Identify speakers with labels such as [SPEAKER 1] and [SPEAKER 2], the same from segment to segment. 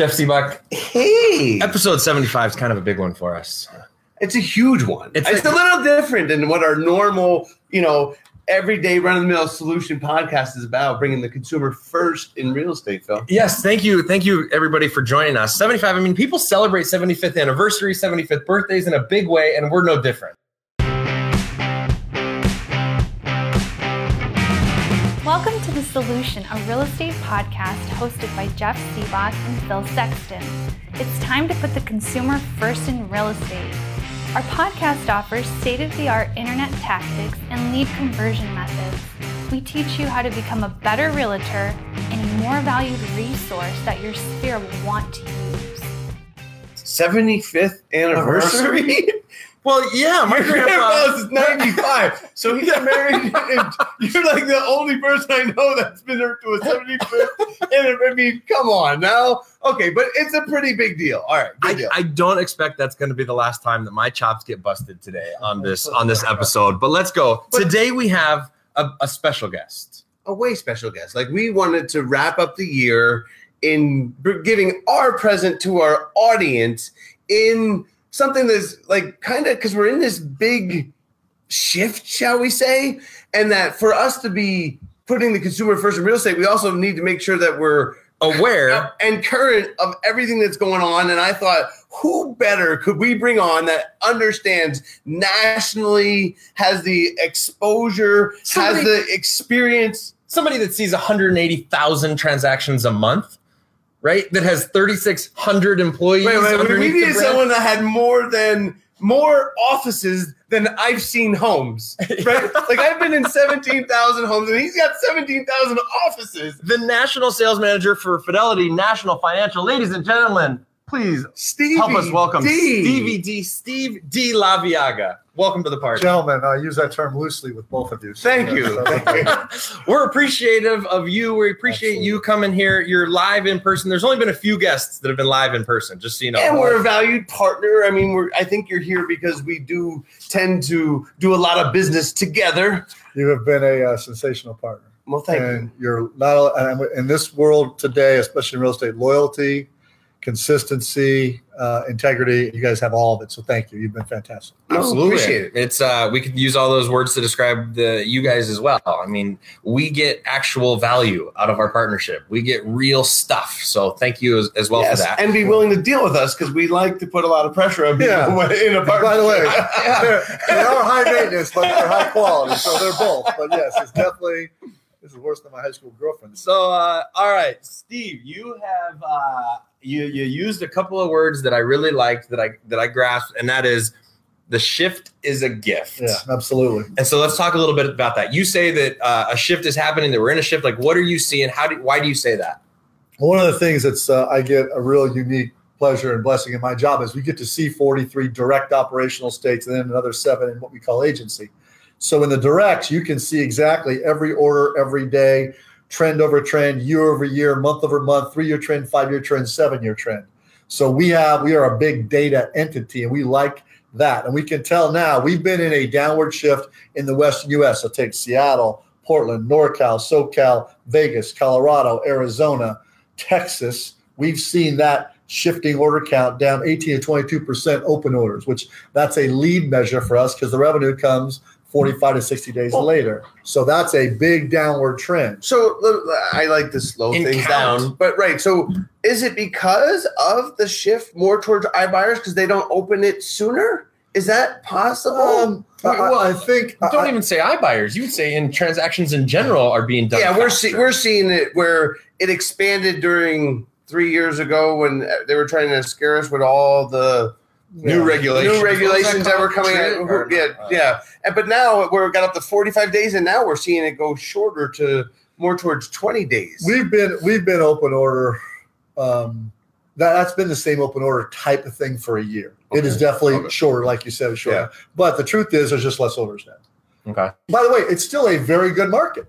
[SPEAKER 1] Jeff Sibbach.
[SPEAKER 2] Hey,
[SPEAKER 1] Episode 75 is kind of a big one for us.
[SPEAKER 2] it's a huge one.
[SPEAKER 1] It's
[SPEAKER 2] It's,
[SPEAKER 1] a-
[SPEAKER 2] a little different than what our normal, you know, everyday run of the mill solution podcast is about, bringing the consumer first in real estate, Phil.
[SPEAKER 1] Yes, thank you. Thank you, everybody, for joining us. 75, I mean, people celebrate 75th anniversary, 75th birthdays in a big way, and we're no different.
[SPEAKER 3] To The Solution, a real estate podcast hosted by Jeff Sibbach and Phil Sexton. It's time to put the consumer first in real estate. Our podcast offers state of the art internet tactics and lead conversion methods. We teach you how to become a better realtor and a more valued resource that your sphere will want to use.
[SPEAKER 2] 75th anniversary?
[SPEAKER 1] Well, yeah, my
[SPEAKER 2] Your
[SPEAKER 1] grandpa.
[SPEAKER 2] grandpa's 95. So he got married. And you're like the only person I know that's been there to a 75th. And I mean, come on now. Okay, but it's a pretty big deal. All right, good
[SPEAKER 1] I,
[SPEAKER 2] deal.
[SPEAKER 1] I don't expect that's going to be the last time that my chops get busted today on oh, this on this episode. But let's go.
[SPEAKER 2] But-
[SPEAKER 1] Today we have a, a special guest.
[SPEAKER 2] a way special guest. Like we wanted to wrap up the year in giving our present to our audience in something that's like kind of because we're in this big shift, shall we say, and that for us to be putting the consumer first in real estate, we also need to make sure that we're
[SPEAKER 1] Aware.
[SPEAKER 2] and current of everything that's going on. And I thought, who better could we bring on that understands nationally, has the exposure,
[SPEAKER 1] Somebody-
[SPEAKER 2] has the experience?
[SPEAKER 1] somebody that sees 180,000 transactions a month, right? That has 3,600 employees.
[SPEAKER 2] Wait, wait, wait. We
[SPEAKER 1] underneath the
[SPEAKER 2] needed someone that had more than more offices than I've seen homes. Right? like I've been in 17,000 homes and he's got 17,000 offices.
[SPEAKER 1] the national sales manager for Fidelity National Financial. Ladies and gentlemen, please
[SPEAKER 2] Stevie
[SPEAKER 1] help us welcome
[SPEAKER 2] D.
[SPEAKER 1] Stevie D. Steve De Laveaga. Welcome to the party.
[SPEAKER 4] Gentlemen, I use that term loosely with both of you. So,
[SPEAKER 2] Thank you.
[SPEAKER 4] so-
[SPEAKER 1] We're appreciative of you. We appreciate
[SPEAKER 4] Absolutely.
[SPEAKER 1] you coming here. You're live in person. There's only been a few guests that have been live in person, just so you know.
[SPEAKER 2] And we're a valued partner. I mean, we're I think you're here because we do tend to do a lot of business together.
[SPEAKER 4] You have been a uh, sensational partner.
[SPEAKER 2] Well, thank you.
[SPEAKER 4] and you're not and in this world today, especially in real estate, loyalty, consistency, uh, integrity. You guys have all of it. So thank you. You've been fantastic.
[SPEAKER 2] you.
[SPEAKER 1] Absolutely.
[SPEAKER 2] Appreciate it.
[SPEAKER 1] It's uh we could use all those words to describe the you guys as well. I mean, we get actual value out of our partnership. We get real stuff. So thank you as, as well
[SPEAKER 2] Yes,
[SPEAKER 1] for that.
[SPEAKER 2] and be willing to deal with us because we like to put a lot of pressure on people
[SPEAKER 4] Yeah.
[SPEAKER 2] in a partnership.
[SPEAKER 4] By the way,
[SPEAKER 2] Yeah.
[SPEAKER 4] they're, they are high maintenance, but they're high quality. So they're both. But yes, it's definitely this is worse than my high school girlfriend.
[SPEAKER 1] So, uh, all right, Steve, you have uh, you you used a couple of words that I really liked that I that I grasped, and that is the shift is a gift.
[SPEAKER 4] Yeah, absolutely.
[SPEAKER 1] And so let's talk a little bit about that. You say that uh, a shift is happening, that we're in a shift. Like, what are you seeing? How do why do you say that?
[SPEAKER 4] One of the things that's uh, I get a real unique pleasure and blessing in my job is we get to see 43 direct operational states and then another seven in what we call agency. So in the directs, you can see exactly every order every day, trend over trend, year over year, month over month, three year trend, five year trend, seven year trend. So we have we are a big data entity and we like that. And we can tell now we've been in a downward shift in the Western US. So take Seattle, Portland, NorCal, SoCal, Vegas, Colorado, Arizona, Texas. We've seen that shifting order count down 18 to 22% open orders, which that's a lead measure for us because the revenue comes 45 to 60 days
[SPEAKER 2] Well-
[SPEAKER 4] later. So that's a big downward trend.
[SPEAKER 2] So I like to slow
[SPEAKER 1] In
[SPEAKER 2] things
[SPEAKER 1] count.
[SPEAKER 2] down, but right. So is it because of the shift more towards iBuyers because they don't open it sooner? Is that possible?
[SPEAKER 4] Um, I,
[SPEAKER 1] Well,
[SPEAKER 4] I think
[SPEAKER 1] Don't
[SPEAKER 4] I-
[SPEAKER 1] even say iBuyers. You would say in transactions in general are being done.
[SPEAKER 2] yeah, we're see, we're seeing it where it expanded during three years ago when they were trying to scare us with all the
[SPEAKER 1] new regulations.
[SPEAKER 2] new regulations that were coming out. Yeah,
[SPEAKER 1] not?
[SPEAKER 2] yeah. And, but now we're got up to 45 days, and now we're seeing it go shorter to more towards 20 days.
[SPEAKER 4] We've been we've been open order. Um, that that's been the same open order type of thing for a year. It is definitely
[SPEAKER 2] Okay.
[SPEAKER 4] shorter, like you said, shorter. But the truth is, there's just less orders now.
[SPEAKER 1] Okay.
[SPEAKER 4] By the way, it's still a very good market.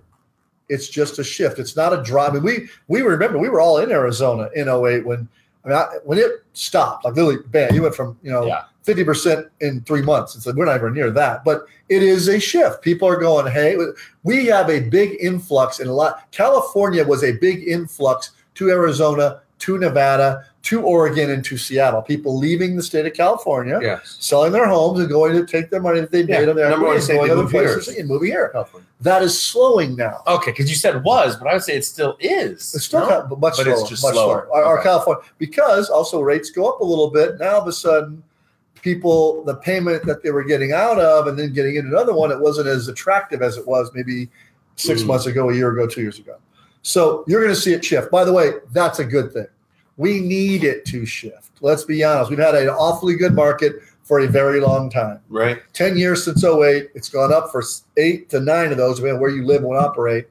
[SPEAKER 4] It's just a shift. It's not a drop. I mean, we we remember we were all in Arizona in 08 when I mean I, when it stopped. Like literally, bam, you went from you know
[SPEAKER 1] Yeah.
[SPEAKER 4] fifty percent in three months. And so we're not even near that. But it is a shift. People are going, hey, we have a big influx in a lot. California was a big influx to Arizona to Nevada, to Oregon, and to Seattle. People leaving the state of California,
[SPEAKER 2] Yes.
[SPEAKER 4] selling their homes and going to take their money that they made
[SPEAKER 2] Yeah,
[SPEAKER 4] on their
[SPEAKER 2] number one
[SPEAKER 4] and going
[SPEAKER 2] to
[SPEAKER 4] other
[SPEAKER 2] move here.
[SPEAKER 4] places and moving here. That is slowing now.
[SPEAKER 1] Okay, because you said was, but I would say it still is.
[SPEAKER 4] It's still
[SPEAKER 1] No?
[SPEAKER 4] much
[SPEAKER 1] But
[SPEAKER 4] slower.
[SPEAKER 1] it's just
[SPEAKER 4] much
[SPEAKER 1] slower.
[SPEAKER 4] Our, our
[SPEAKER 1] Okay.
[SPEAKER 4] California because also rates go up a little bit. Now all of a sudden, people the payment that they were getting out of and then getting in another one, it wasn't as attractive as it was maybe six
[SPEAKER 2] Mm.
[SPEAKER 4] months ago, a year ago, two years ago. So you're going to see it shift. By the way, that's a good thing. We need it to shift. Let's be honest. We've had an awfully good market for a very long time.
[SPEAKER 2] Right.
[SPEAKER 4] 10 years since 08. It's gone up for eight to nine of those, depending on where you live and operate.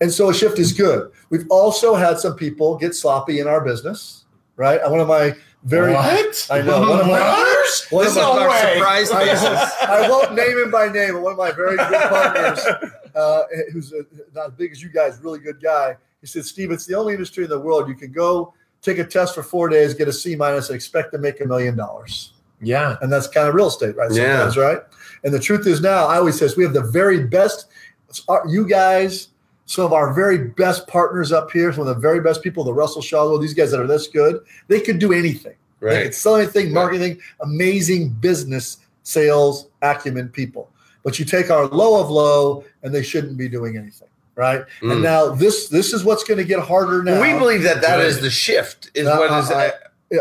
[SPEAKER 4] And so a shift is good. We've also had some people get sloppy in our business, right? One of my very,
[SPEAKER 1] what?
[SPEAKER 4] I know, one of my-
[SPEAKER 1] What?
[SPEAKER 4] one of
[SPEAKER 1] is our
[SPEAKER 2] way.
[SPEAKER 1] surprise
[SPEAKER 4] I
[SPEAKER 1] faces.
[SPEAKER 4] won't, I won't name him by name, but one of my very good partners, uh, who's a, not as big as you guys, really good guy. He said, Steve, it's the only industry in the world you can go take a test for four days, get a C minus, and expect to make a million dollars.
[SPEAKER 1] Yeah.
[SPEAKER 4] And that's kind of real estate, right?
[SPEAKER 2] Yeah.
[SPEAKER 4] Sometimes, right? And the truth is now, I always says we have the very best, you guys, some of our very best partners up here, some of the very best people, the Russell Shaw, these guys that are this good, they could do anything. Right. They
[SPEAKER 2] Right.
[SPEAKER 4] could sell anything, marketing, amazing business, sales, acumen people. But you take our low of low, and they shouldn't be doing anything, right? And
[SPEAKER 2] Mm.
[SPEAKER 4] now this this is what's going to get harder now.
[SPEAKER 2] we believe that that is the shift. Is
[SPEAKER 4] Uh,
[SPEAKER 2] what is.
[SPEAKER 4] I-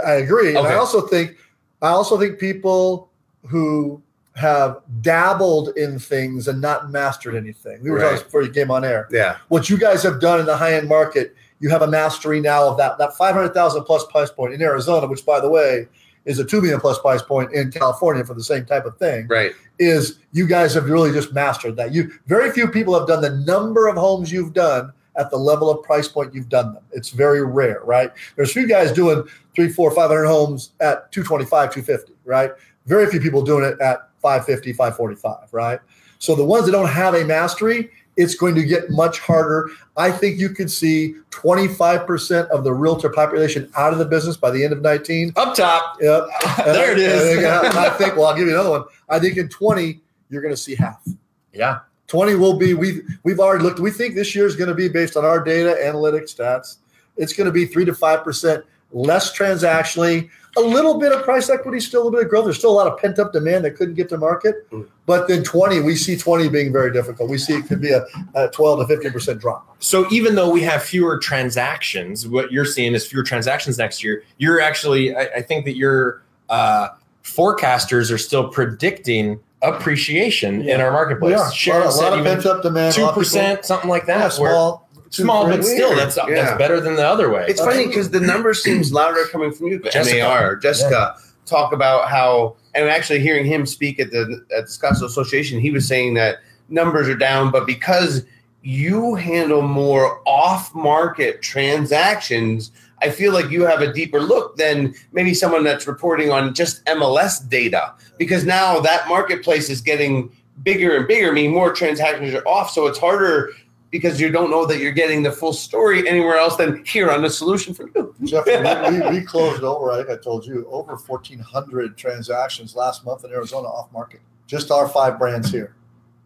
[SPEAKER 4] I agree. And I also think I also think people who have dabbled in things and not mastered anything. We were talking before you came on air.
[SPEAKER 2] yeah.
[SPEAKER 4] What you guys have done in the high end market, you have a mastery now of that that five hundred thousand plus price point in Arizona, which by the way is a two million plus price point in California for the same type of thing.
[SPEAKER 2] Right.
[SPEAKER 4] Is you guys have really just mastered that. You very few people have done the number of homes you've done at the level of price point you've done them. It's very rare, right? There's few guys doing three, four, 500 homes at 225, 250, right? Very few people doing it at 550, 545, right? So the ones that don't have a mastery, it's going to get much harder. I think you could see 25% of the realtor population out of the business by the end of 19.
[SPEAKER 1] Up top.
[SPEAKER 4] Yep. And
[SPEAKER 1] There it is.
[SPEAKER 4] I think, I think, well, I'll give you another one. I think in 20, you're going to see half.
[SPEAKER 1] Yeah.
[SPEAKER 4] 20 will be we've, we've already looked we think this year is going to be based on our data analytics stats it's going to be 3 to 5% less transactionally a little bit of price equity still a little bit of growth there's still a lot of pent up demand that couldn't get to market
[SPEAKER 2] Mm.
[SPEAKER 4] but then 20 we see 20 being very difficult we see it could be a, a 12 to 15% drop
[SPEAKER 1] So even though we have fewer transactions, what you're seeing is fewer transactions next year. You're actually, I, I think that your uh, forecasters are still predicting appreciation in our marketplace.
[SPEAKER 4] are a lot,
[SPEAKER 1] Sharon
[SPEAKER 4] a lot
[SPEAKER 1] said
[SPEAKER 4] of pent up demand
[SPEAKER 1] two
[SPEAKER 4] lot of people-
[SPEAKER 1] percent, something like that.
[SPEAKER 4] yeah, small
[SPEAKER 1] small,
[SPEAKER 4] three.
[SPEAKER 1] but still, that's
[SPEAKER 2] Yeah.
[SPEAKER 1] that's better than the other way.
[SPEAKER 2] It's funny because the number seems louder coming from you, but
[SPEAKER 1] Jessica.
[SPEAKER 2] MAR. Jessica talk about how, and actually hearing him speak at the at the Scottsdale Association, he was saying that numbers are down, but because you handle more off market transactions, I feel like you have a deeper look than maybe someone that's reporting on just MLS data because now that marketplace is getting bigger and bigger, meaning more transactions are off. So it's harder because you don't know that you're getting the full story anywhere else than here on the solution for you.
[SPEAKER 4] Jeff, we, we, we closed over, I think I told you, over 1,400 transactions last month in Arizona off market. Just our five brands here,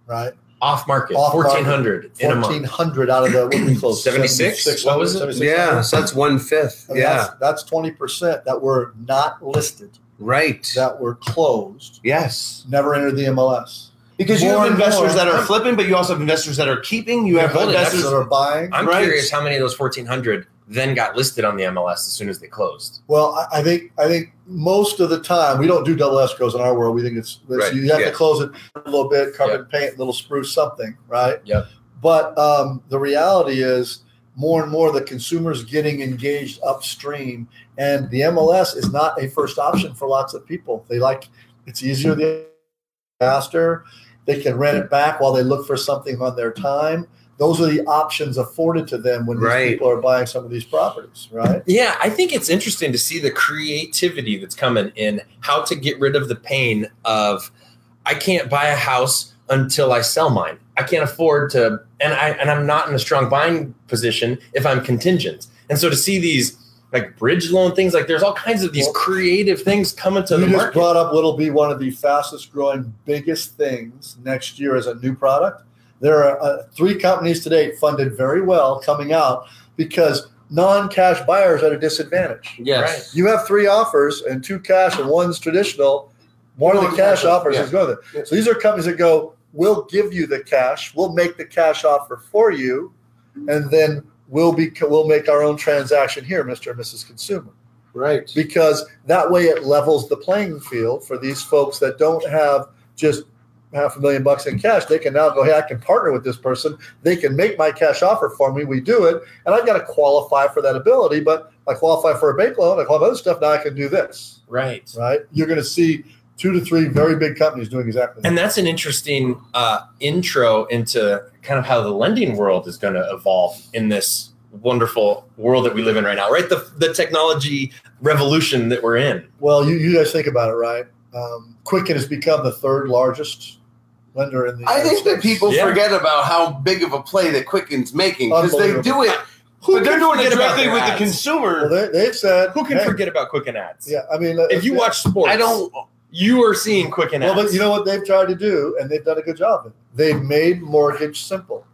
[SPEAKER 4] right?
[SPEAKER 1] Off market,
[SPEAKER 4] Off market.
[SPEAKER 1] fourteen hundred in a month.
[SPEAKER 4] 1,400 out of the, what we close?
[SPEAKER 1] 76? What was it?
[SPEAKER 4] 76?
[SPEAKER 2] Yeah, so that's one fifth.
[SPEAKER 4] I mean,
[SPEAKER 2] Yeah,
[SPEAKER 4] That's, that's 20% that were not listed,
[SPEAKER 2] right.
[SPEAKER 4] that were closed,
[SPEAKER 2] Yes,
[SPEAKER 4] never entered the MLS.
[SPEAKER 2] Because you
[SPEAKER 4] More
[SPEAKER 2] have
[SPEAKER 4] and
[SPEAKER 2] investors
[SPEAKER 4] more.
[SPEAKER 2] that are flipping, but you also have investors that are keeping. You have
[SPEAKER 1] Hold
[SPEAKER 2] investors
[SPEAKER 4] that are buying.
[SPEAKER 1] I'm
[SPEAKER 2] Right.
[SPEAKER 1] curious how many of those fourteen hundred then got listed on the MLS as soon as they closed.
[SPEAKER 4] Well, I, I think I think most of the time we don't do double escrows in our world. We think it's, it's-
[SPEAKER 2] Right,
[SPEAKER 4] you have
[SPEAKER 2] yeah.
[SPEAKER 4] to close it a little bit, carbon paint, little spruce something, right?
[SPEAKER 1] Yep.
[SPEAKER 4] But um, the reality is more and more the consumers getting engaged upstream, and the MLS is not a first option for lots of people. They like it's easier, the faster. They can rent it back while they look for something on their time. Those are the options afforded to them when these
[SPEAKER 2] Right.
[SPEAKER 4] people are buying some of these properties, right?
[SPEAKER 1] Yeah, I think it's interesting to see the creativity that's coming in how to get rid of the pain of I can't buy a house until I sell mine. I can't afford to and I and I'm not in a strong buying position if I'm contingent. And so to see these like bridge loan things, like there's all kinds of these creative things coming to
[SPEAKER 4] you
[SPEAKER 1] the
[SPEAKER 4] just
[SPEAKER 1] market.
[SPEAKER 4] brought up what'll be one of the fastest growing, biggest things next year as a new product. There are uh, three companies today funded very well coming out because non-cash buyers at a disadvantage.
[SPEAKER 2] Yes.
[SPEAKER 4] You have three offers and two cash and one's traditional. One of the cash
[SPEAKER 2] cash,
[SPEAKER 4] offers
[SPEAKER 2] yeah.
[SPEAKER 4] is going there.
[SPEAKER 2] Yeah.
[SPEAKER 4] So these are companies that go, we'll give you the cash, we'll make the cash offer for you, and then we'll be we'll make our own transaction here, Mr. and Mrs. Consumer.
[SPEAKER 2] Right.
[SPEAKER 4] Because that way it levels the playing field for these folks that don't have just half a million bucks in cash. They can now go, hey, I can partner with this person. They can make my cash offer for me. We do it. And I've got to qualify for that ability, but I qualify for a bank loan, I qualify for other stuff, now I can do this.
[SPEAKER 1] Right.
[SPEAKER 4] Right? You're gonna see two to three very big companies doing exactly that.
[SPEAKER 1] And that's an interesting uh, intro into kind of how the lending world is going to evolve in this wonderful world that we live in right now, right? The, the technology revolution that we're in.
[SPEAKER 4] Well, you, you guys think about it, right? Um, Quicken has become the third largest lender in the.
[SPEAKER 2] I
[SPEAKER 4] United
[SPEAKER 2] think that people
[SPEAKER 1] Yeah.
[SPEAKER 2] forget about how big of a play that Quicken's making because they do it,
[SPEAKER 1] Who
[SPEAKER 2] but they're doing it directly
[SPEAKER 1] their
[SPEAKER 2] with the consumer.
[SPEAKER 4] Well, they, they've said
[SPEAKER 1] Who can
[SPEAKER 4] hey,
[SPEAKER 1] forget about Quicken ads?
[SPEAKER 4] Yeah, I mean,
[SPEAKER 1] If you
[SPEAKER 4] uh,
[SPEAKER 1] watch sports,
[SPEAKER 2] I don't.
[SPEAKER 1] You are seeing Quicken ads.
[SPEAKER 4] Well, but you know what they've tried to do, and they've done a good job. of it. They've made mortgage simple.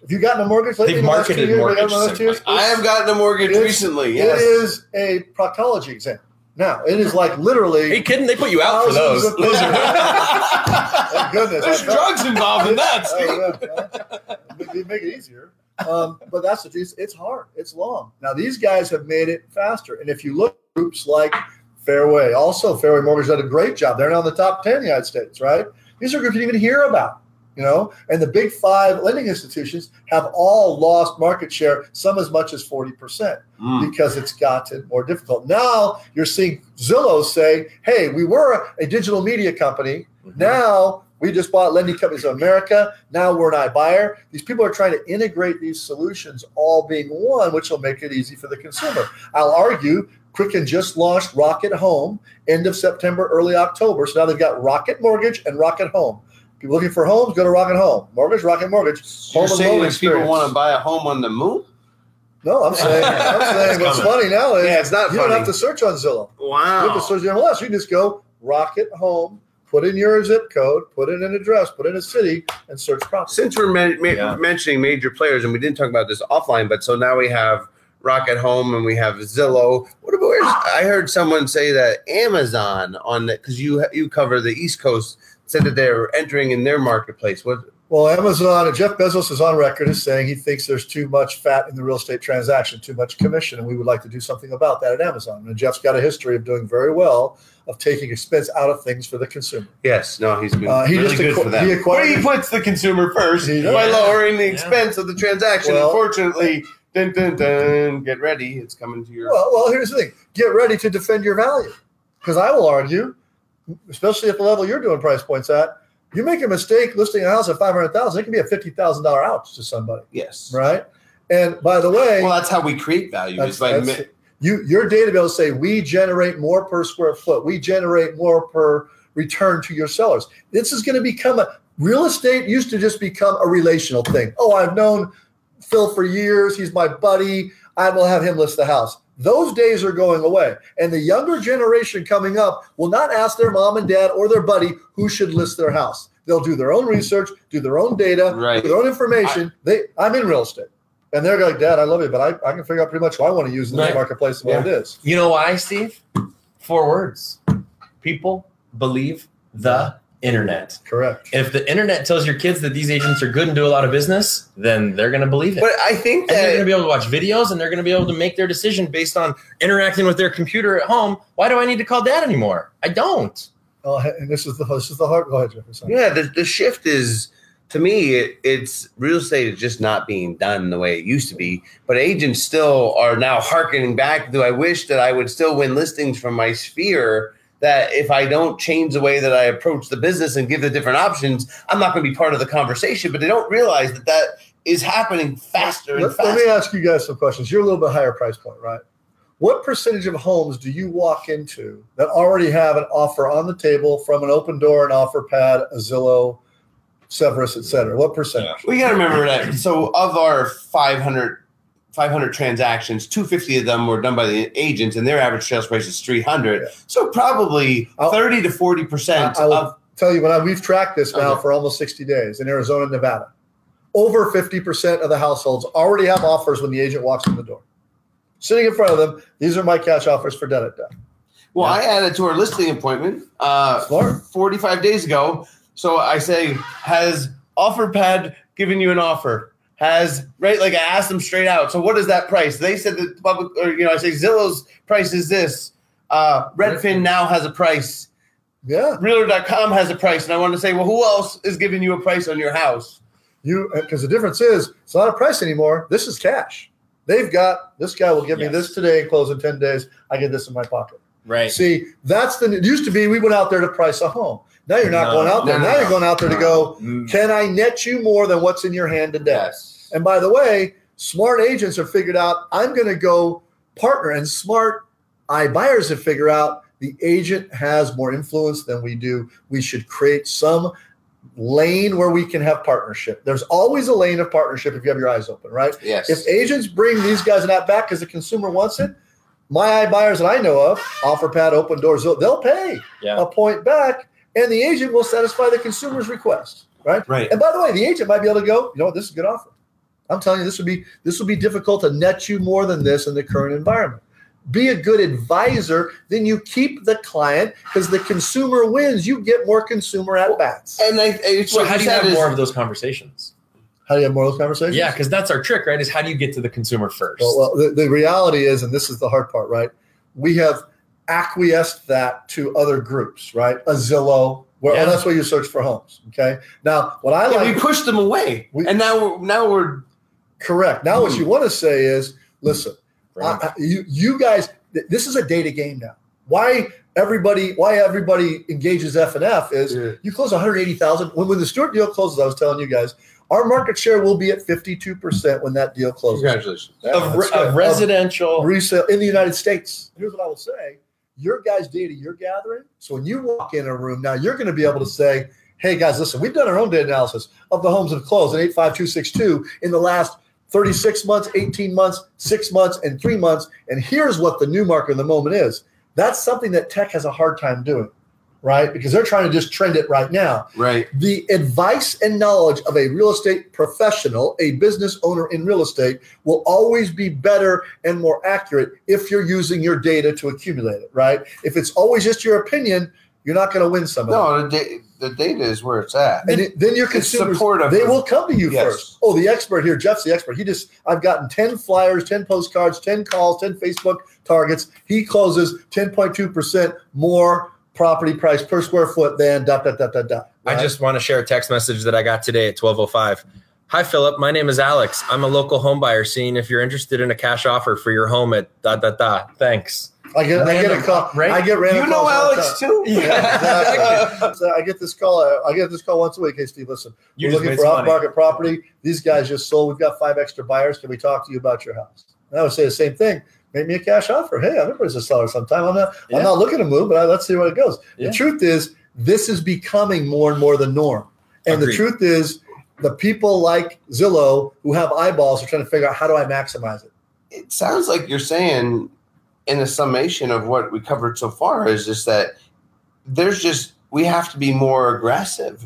[SPEAKER 4] Have you gotten a mortgage lately?
[SPEAKER 1] They've
[SPEAKER 4] in the last two
[SPEAKER 1] marketed
[SPEAKER 4] years?
[SPEAKER 1] Mortgage
[SPEAKER 4] gotten one of those two years?
[SPEAKER 2] I have gotten a mortgage
[SPEAKER 4] It's-
[SPEAKER 2] recently.
[SPEAKER 4] It
[SPEAKER 2] Yes.
[SPEAKER 4] is a proctology exam. Now it is like literally.
[SPEAKER 1] Are you kidding? They put you out for
[SPEAKER 4] Thousands
[SPEAKER 1] those.
[SPEAKER 4] of
[SPEAKER 1] Those are-
[SPEAKER 4] Thank goodness.
[SPEAKER 2] There's drugs involved in that. Steve.
[SPEAKER 4] Oh, yeah. It'd make it easier. Um, but that's the truth. It's hard. It's long. Now these guys have made it faster. And if you look groups like Fairway, also Fairway Mortgage did a great job. They're now in the top ten in the United States, right? These are groups you didn't even hear about. You know, and the big five lending institutions have all lost market share, some as much as 40%
[SPEAKER 2] Mm.
[SPEAKER 4] because it's gotten more difficult. Now you're seeing Zillow say, hey, we were a digital media company. Now we just bought Lending Companies of America. Now we're an iBuyer. These people are trying to integrate these solutions all being one, which will make it easy for the consumer. I'll argue Quicken just launched Rocket Home end of September, early October. So now they've got Rocket Mortgage and Rocket Home. If you're looking for homes, go to Rocket Home. Mortgage, Rocket Mortgage.
[SPEAKER 2] You're saying
[SPEAKER 4] loan
[SPEAKER 2] if people want to buy a home on the moon?
[SPEAKER 4] No, I'm saying, I'm saying what's
[SPEAKER 1] coming.
[SPEAKER 4] funny now is
[SPEAKER 2] Yeah, it's not
[SPEAKER 4] you don't have to search on Zillow. You have
[SPEAKER 2] Wow.
[SPEAKER 4] to search the MLS. You can just go Rocket Home, put in your zip code, put in an address, put in a city, and search property.
[SPEAKER 2] Since we're men- ma-
[SPEAKER 1] Yeah.
[SPEAKER 2] mentioning major players, and we didn't talk about this offline, but so now we have Rocket Home and we have Zillow. What about? I heard someone say that Amazon on that because you you cover the East Coast said that they're entering in their marketplace. What?
[SPEAKER 4] Well, Amazon, Jeff Bezos is on record as saying he thinks there's too much fat in the real estate transaction, too much commission, and we would like to do something about that at Amazon. And Jeff's got a history of doing very well of taking expense out of things for the consumer.
[SPEAKER 2] Yes, no, he's been
[SPEAKER 4] Uh, he
[SPEAKER 2] really
[SPEAKER 4] just
[SPEAKER 2] good
[SPEAKER 4] acqu-
[SPEAKER 2] for that.
[SPEAKER 4] he acquired-
[SPEAKER 2] But he puts the consumer first
[SPEAKER 4] He
[SPEAKER 2] by lowering the
[SPEAKER 1] Yeah.
[SPEAKER 2] expense of the transaction.
[SPEAKER 4] Well-
[SPEAKER 2] Unfortunately, dun, dun, dun, get ready, it's coming to your.
[SPEAKER 4] Well, well, here's the thing: get ready to defend your value, because I will argue, especially at the level you're doing price points at, you make a mistake listing a house at five hundred thousand, it can be a fifty thousand dollar out to somebody,
[SPEAKER 2] yes.
[SPEAKER 4] right? And by the way,
[SPEAKER 2] Well, that's how we create value.
[SPEAKER 4] That's-
[SPEAKER 2] is by
[SPEAKER 4] that's-
[SPEAKER 2] mi-
[SPEAKER 4] you your data will say we generate more per square foot, we generate more per return to your sellers. This is going to become a real estate used to just become a relational thing. Oh, I've known Phil for years, he's my buddy. I will have him list the house. Those days are going away. And the younger generation coming up will not ask their mom and dad or their buddy who should list their house. They'll do their own research, do their own data,
[SPEAKER 2] Right.
[SPEAKER 4] their own information. they I'm in real estate. And they're like, Dad, I love you, but I, I can figure out pretty much who I want to use in this
[SPEAKER 1] Right.
[SPEAKER 4] marketplace and what it is.
[SPEAKER 1] You know why, Steve? Four words. People believe the internet.
[SPEAKER 4] Correct.
[SPEAKER 1] If the internet tells your kids that these agents are good and do a lot of business, then they're going to believe it.
[SPEAKER 2] But I think
[SPEAKER 1] and they're going to be able to watch videos and they're going to be able to make their decision based on interacting with their computer at home. Why do I need to call dad anymore? I don't.
[SPEAKER 4] Oh, and this is the this is the hard. Go ahead,
[SPEAKER 2] yeah, the, the shift is to me. It, it's real estate is just not being done the way it used to be. But agents still are now harkening back. Do I wish that I would still win listings from my sphere? That if I don't change the way that I approach the business and give the different options, I'm not going to be part of the conversation. But they don't realize that that is happening faster and
[SPEAKER 4] Let, let me ask you guys some questions. You're a little bit higher price point, right? What percentage of homes do you walk into that already have an offer on the table from an Opendoor, an OfferPad, a Zillow, Severus, et cetera? What percentage?
[SPEAKER 2] We got to remember that. So, of our 500, 500 transactions, 250 of them were done by the agents, and their average sales price is 300.
[SPEAKER 4] Yeah.
[SPEAKER 2] So, probably
[SPEAKER 4] I'll-
[SPEAKER 2] 30 to 40%
[SPEAKER 4] I- I will-
[SPEAKER 2] of.
[SPEAKER 4] Tell you when I, we've tracked this now
[SPEAKER 2] Okay.
[SPEAKER 4] for almost 60 days in Arizona and Nevada. Over 50% of the households already have offers when the agent walks in the door. sitting in front of them. These are my cash offers for da da da.
[SPEAKER 2] Well,
[SPEAKER 1] Yeah.
[SPEAKER 2] I added to our listing appointment uh, 45 days ago. So I say, has OfferPad given you an offer? Has right? Like I asked them straight out. So what is that price? They said that the public, or you know, I say Zillow's price is this. Uh, Redfin now has a price.
[SPEAKER 4] Yeah,
[SPEAKER 2] Realtor.com has a price, and I want to say, well, who else is giving you a price on your house?
[SPEAKER 4] you because the difference is it's not a price anymore. This is cash. They've got this guy will give me this today and close in ten days. I get this in my pocket.
[SPEAKER 1] Right.
[SPEAKER 4] See, that's the. It used to be we went out there to price a home. Now you're not
[SPEAKER 1] No.
[SPEAKER 4] going out there.
[SPEAKER 2] No, no,
[SPEAKER 4] now
[SPEAKER 2] no.
[SPEAKER 4] you're going out there to go. Can I net you more than what's in your hand today?
[SPEAKER 2] Yes.
[SPEAKER 4] And by the way, smart agents have figured out I'm going to go partner, and smart iBuyers have figured out the agent has more influence than we do. We should create some lane where we can have partnership. There's always a lane of partnership if you have your eyes open, right?
[SPEAKER 2] Yes.
[SPEAKER 4] If agents bring these guys in that back because the consumer wants it, my buyers that I know of, OfferPad, Open Doors, they'll- they'll pay
[SPEAKER 1] Yeah.
[SPEAKER 4] a point back, and the agent will satisfy the consumer's request, right?
[SPEAKER 2] right.
[SPEAKER 4] And by the way, the agent might be able to go, you know this is a good offer. I'm telling you, this would be this would be difficult to net you more than this in the current environment. Be a good advisor, then you keep the client because the consumer wins. You get more consumer at bats.
[SPEAKER 2] And I, it's
[SPEAKER 1] So how do you have
[SPEAKER 2] is-
[SPEAKER 1] more of those conversations?
[SPEAKER 4] How do you have more of those conversations?
[SPEAKER 1] Yeah, because that's our trick, right? Is how do you get to the consumer first?
[SPEAKER 4] Well, well the, the reality is, and this is the hard part, right? We have acquiesced that to other groups, right? A Zillow, where
[SPEAKER 1] Yeah.
[SPEAKER 4] oh, that's where you search for homes. Okay. Now, what I
[SPEAKER 2] Yeah,
[SPEAKER 4] like
[SPEAKER 2] we pushed them away,
[SPEAKER 4] We-
[SPEAKER 2] and now we're now we're
[SPEAKER 4] correct. Now, what
[SPEAKER 2] Hmm.
[SPEAKER 4] you want to say is, listen,
[SPEAKER 1] Right.
[SPEAKER 4] I, I- you you guys, th- this is a data game now. Why everybody why everybody engages FNF is
[SPEAKER 2] Yeah.
[SPEAKER 4] you close 180,000 when when the Stewart deal closes. I was telling you guys, our market share will be at 52 percent when that deal closes.
[SPEAKER 2] congratulations.
[SPEAKER 4] Yeah,
[SPEAKER 1] of, re- of residential.
[SPEAKER 4] resale in the United States. Here's what I will say: your guys' data you're gathering. So when you walk in a room now, you're going to be able to say, "Hey guys, listen, we've done our own data analysis of the homes that have closed in eight five two six two in the last." 36 months, 18 months, six months, and three months. And here's what the new market of the moment is. That's something that tech has a hard time doing, right? Because they're trying to just trend it right now
[SPEAKER 2] Right.
[SPEAKER 4] the advice and knowledge of a real estate professional, a business owner in real estate, will always be better and more accurate if you're using your data to accumulate it, right? If it's always just your opinion, you're not going to win some of.
[SPEAKER 2] No, the, da- the data is where it's at.
[SPEAKER 4] And it, then your consumers, they will come to you
[SPEAKER 2] Yes.
[SPEAKER 4] first. Oh, the expert here, Jeff's the expert. He just, I've gotten 10 flyers, 10 postcards, 10 calls, 10 Facebook targets. He closes 10.2% more property price per square foot than dot, dot, dot, dot, dot.
[SPEAKER 1] I just want to share a text message that I got today at 1205. Hi, Philip. My name is Alex. I'm a local home buyer seeing if you're interested in a cash offer for your home at da da da. Thanks.
[SPEAKER 4] I get, I get a call.
[SPEAKER 1] right?
[SPEAKER 4] I get random
[SPEAKER 2] you know
[SPEAKER 4] calls
[SPEAKER 2] Alex too.
[SPEAKER 4] Yeah, exactly. so I get this call. I get this call once a week. Hey, Steve, listen,
[SPEAKER 1] You
[SPEAKER 4] we're looking for off market property. These guys just sold. We've got five extra buyers. Can we talk to you about your house? And I would say the same thing. Make me a cash offer. Hey, everybody's a seller sometime. I'm not.
[SPEAKER 1] Yeah.
[SPEAKER 4] I'm not looking to move, but I, let's see where it goes.
[SPEAKER 1] Yeah.
[SPEAKER 4] The truth is, this is becoming more and more the norm. And
[SPEAKER 1] Agreed.
[SPEAKER 4] the truth is, the people like Zillow who have eyeballs are trying to figure out how do I maximize it.
[SPEAKER 2] it sounds like you're saying in the summation of what we covered so far is just that there's just we have to be more aggressive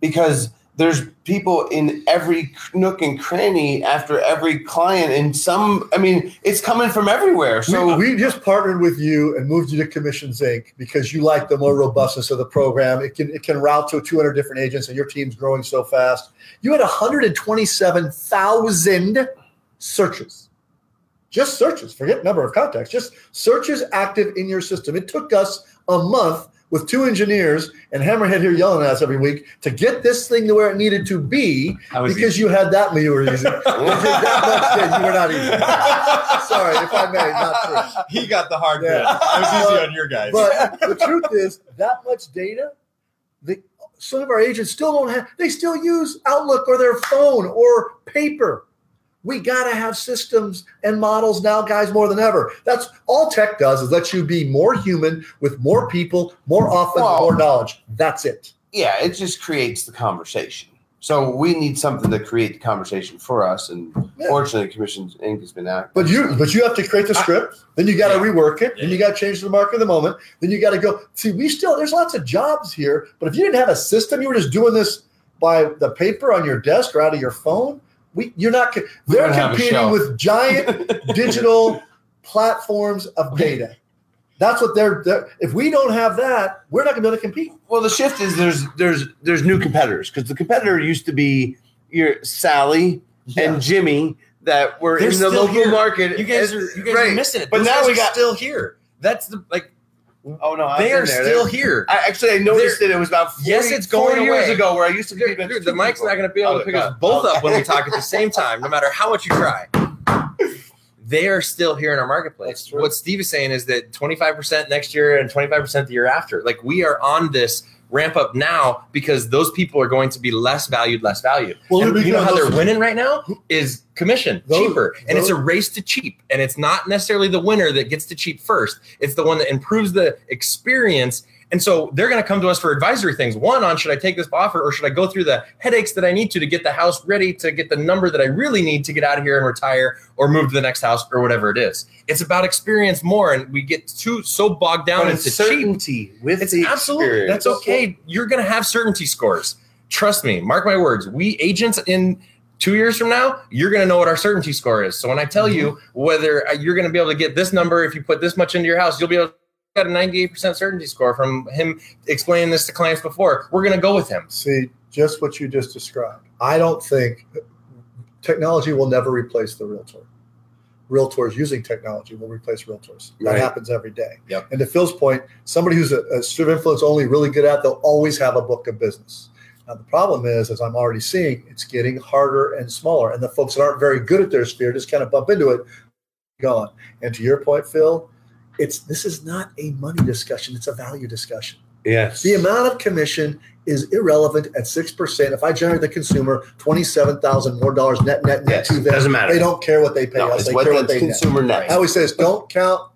[SPEAKER 2] because there's people in every nook and cranny after every client and some i mean it's coming from everywhere so
[SPEAKER 4] we, we just partnered with you and moved you to Commissions Inc. because you like the more robustness of the program. It can it can route to 200 different agents, and your team's growing so fast. You had 127,000 searches, just searches. Forget number of contacts, just searches active in your system. It took us a month with two engineers and Hammerhead here yelling at us every week to get this thing to where it needed to be
[SPEAKER 1] That was
[SPEAKER 4] because you had that many. You were easy. that much did, you were not easy. Sorry, if I may, not true.
[SPEAKER 1] he got the hard
[SPEAKER 4] Yeah.
[SPEAKER 1] bit. I was easy
[SPEAKER 4] But-
[SPEAKER 1] on your guys.
[SPEAKER 4] But the truth is, that much data, the, some of our agents still don't have. They still use Outlook or their phone or paper. We got to have systems and models now, guys, more than ever. That's all tech does is let you be more human with more people, more often,
[SPEAKER 2] Well-
[SPEAKER 4] more knowledge. That's it.
[SPEAKER 2] yeah it just creates the conversation so we need something to create the conversation for us and
[SPEAKER 4] Yeah.
[SPEAKER 2] fortunately Commissions Inc has been active
[SPEAKER 4] But you, but you have to create the script. Then you got to rework it. Then you got to change the market of the moment. Then you got to go. See, we still there's lots of jobs here. But if you didn't have a system, you were just doing this by the paper on your desk or out of your phone. We, you're not. They're
[SPEAKER 2] don't have a
[SPEAKER 4] competing with giant digital platforms of data. That's what they're, they're. If we don't have that, we're not going to be able to compete.
[SPEAKER 2] Well, the shift is there's there's there's new competitors because the competitor used to be your Sally and Jimmy that were
[SPEAKER 1] They're
[SPEAKER 2] in the local
[SPEAKER 1] here.
[SPEAKER 2] market.
[SPEAKER 1] You guys are you guys
[SPEAKER 2] right.
[SPEAKER 1] are missing it.
[SPEAKER 2] But
[SPEAKER 1] Those
[SPEAKER 2] now we got.
[SPEAKER 1] still here. That's the like
[SPEAKER 2] Oh no,
[SPEAKER 1] they are
[SPEAKER 2] there.
[SPEAKER 1] still here.
[SPEAKER 2] I, actually, I noticed that it was about 40,
[SPEAKER 1] Yes, it's going
[SPEAKER 2] years
[SPEAKER 1] away.
[SPEAKER 2] ago where I used to against
[SPEAKER 1] dude, the mic's
[SPEAKER 2] people.
[SPEAKER 1] not going oh, to be able
[SPEAKER 2] Oh,
[SPEAKER 1] to pick
[SPEAKER 2] God.
[SPEAKER 1] us both
[SPEAKER 2] Oh,
[SPEAKER 1] up when we talk at the same time, no matter how much you try. They are still here in our marketplace. What Steve is saying is that 25% next year and 25% the year after. Like we are on this ramp up now because those people are going to be less valued, less valued.
[SPEAKER 4] Well,
[SPEAKER 1] and you know how they're winning right now is commission,
[SPEAKER 4] Those-
[SPEAKER 1] cheaper. And it's a race to cheap. And it's not necessarily the winner that gets to cheap first. It's the one that improves the experience. And so they're going to come to us for advisory things. One on should I take this offer or should I go through the headaches that I need to to get the house ready to get the number that I really need to get out of here and retire or move to the next house or whatever it is. It's about experience more, and we get too so bogged down
[SPEAKER 2] But
[SPEAKER 1] into
[SPEAKER 2] it's
[SPEAKER 1] cheap.
[SPEAKER 2] certainty with
[SPEAKER 1] It's
[SPEAKER 2] the
[SPEAKER 1] absolutely
[SPEAKER 2] experience.
[SPEAKER 1] that's okay. You're going to have certainty scores. Trust me. Mark my words. We agents in two years from now, you're going to know what our certainty score is. So when I tell you whether uh, you're going to be able to get this number if you put this much into your house, you'll be able get a 98% certainty score from him explaining this to clients before. We're going to go with him.
[SPEAKER 4] See, just what you just described. I don't think technology will never replace the realtor. Realtors using technology will replace realtors. That
[SPEAKER 2] Right.
[SPEAKER 4] happens every day.
[SPEAKER 1] Yep.
[SPEAKER 4] And to Phil's point, somebody who's a, a influence only really good at, they'll always have a book of business. Now the problem is, as I'm already seeing, it's getting harder and smaller, and the folks that aren't very good at their sphere just kind of bump into it, gone. And to your point, Phil, it's this is not a money discussion; it's a value discussion.
[SPEAKER 2] yes.
[SPEAKER 4] The amount of commission is irrelevant at six percent. If I generate the consumer twenty-seven thousand more dollars net net net
[SPEAKER 2] Yes,
[SPEAKER 4] to them,
[SPEAKER 2] doesn't matter.
[SPEAKER 4] They don't care what they pay
[SPEAKER 2] no,
[SPEAKER 4] us; they
[SPEAKER 2] what
[SPEAKER 4] care what they
[SPEAKER 2] consumer net.
[SPEAKER 4] I always say this: don't count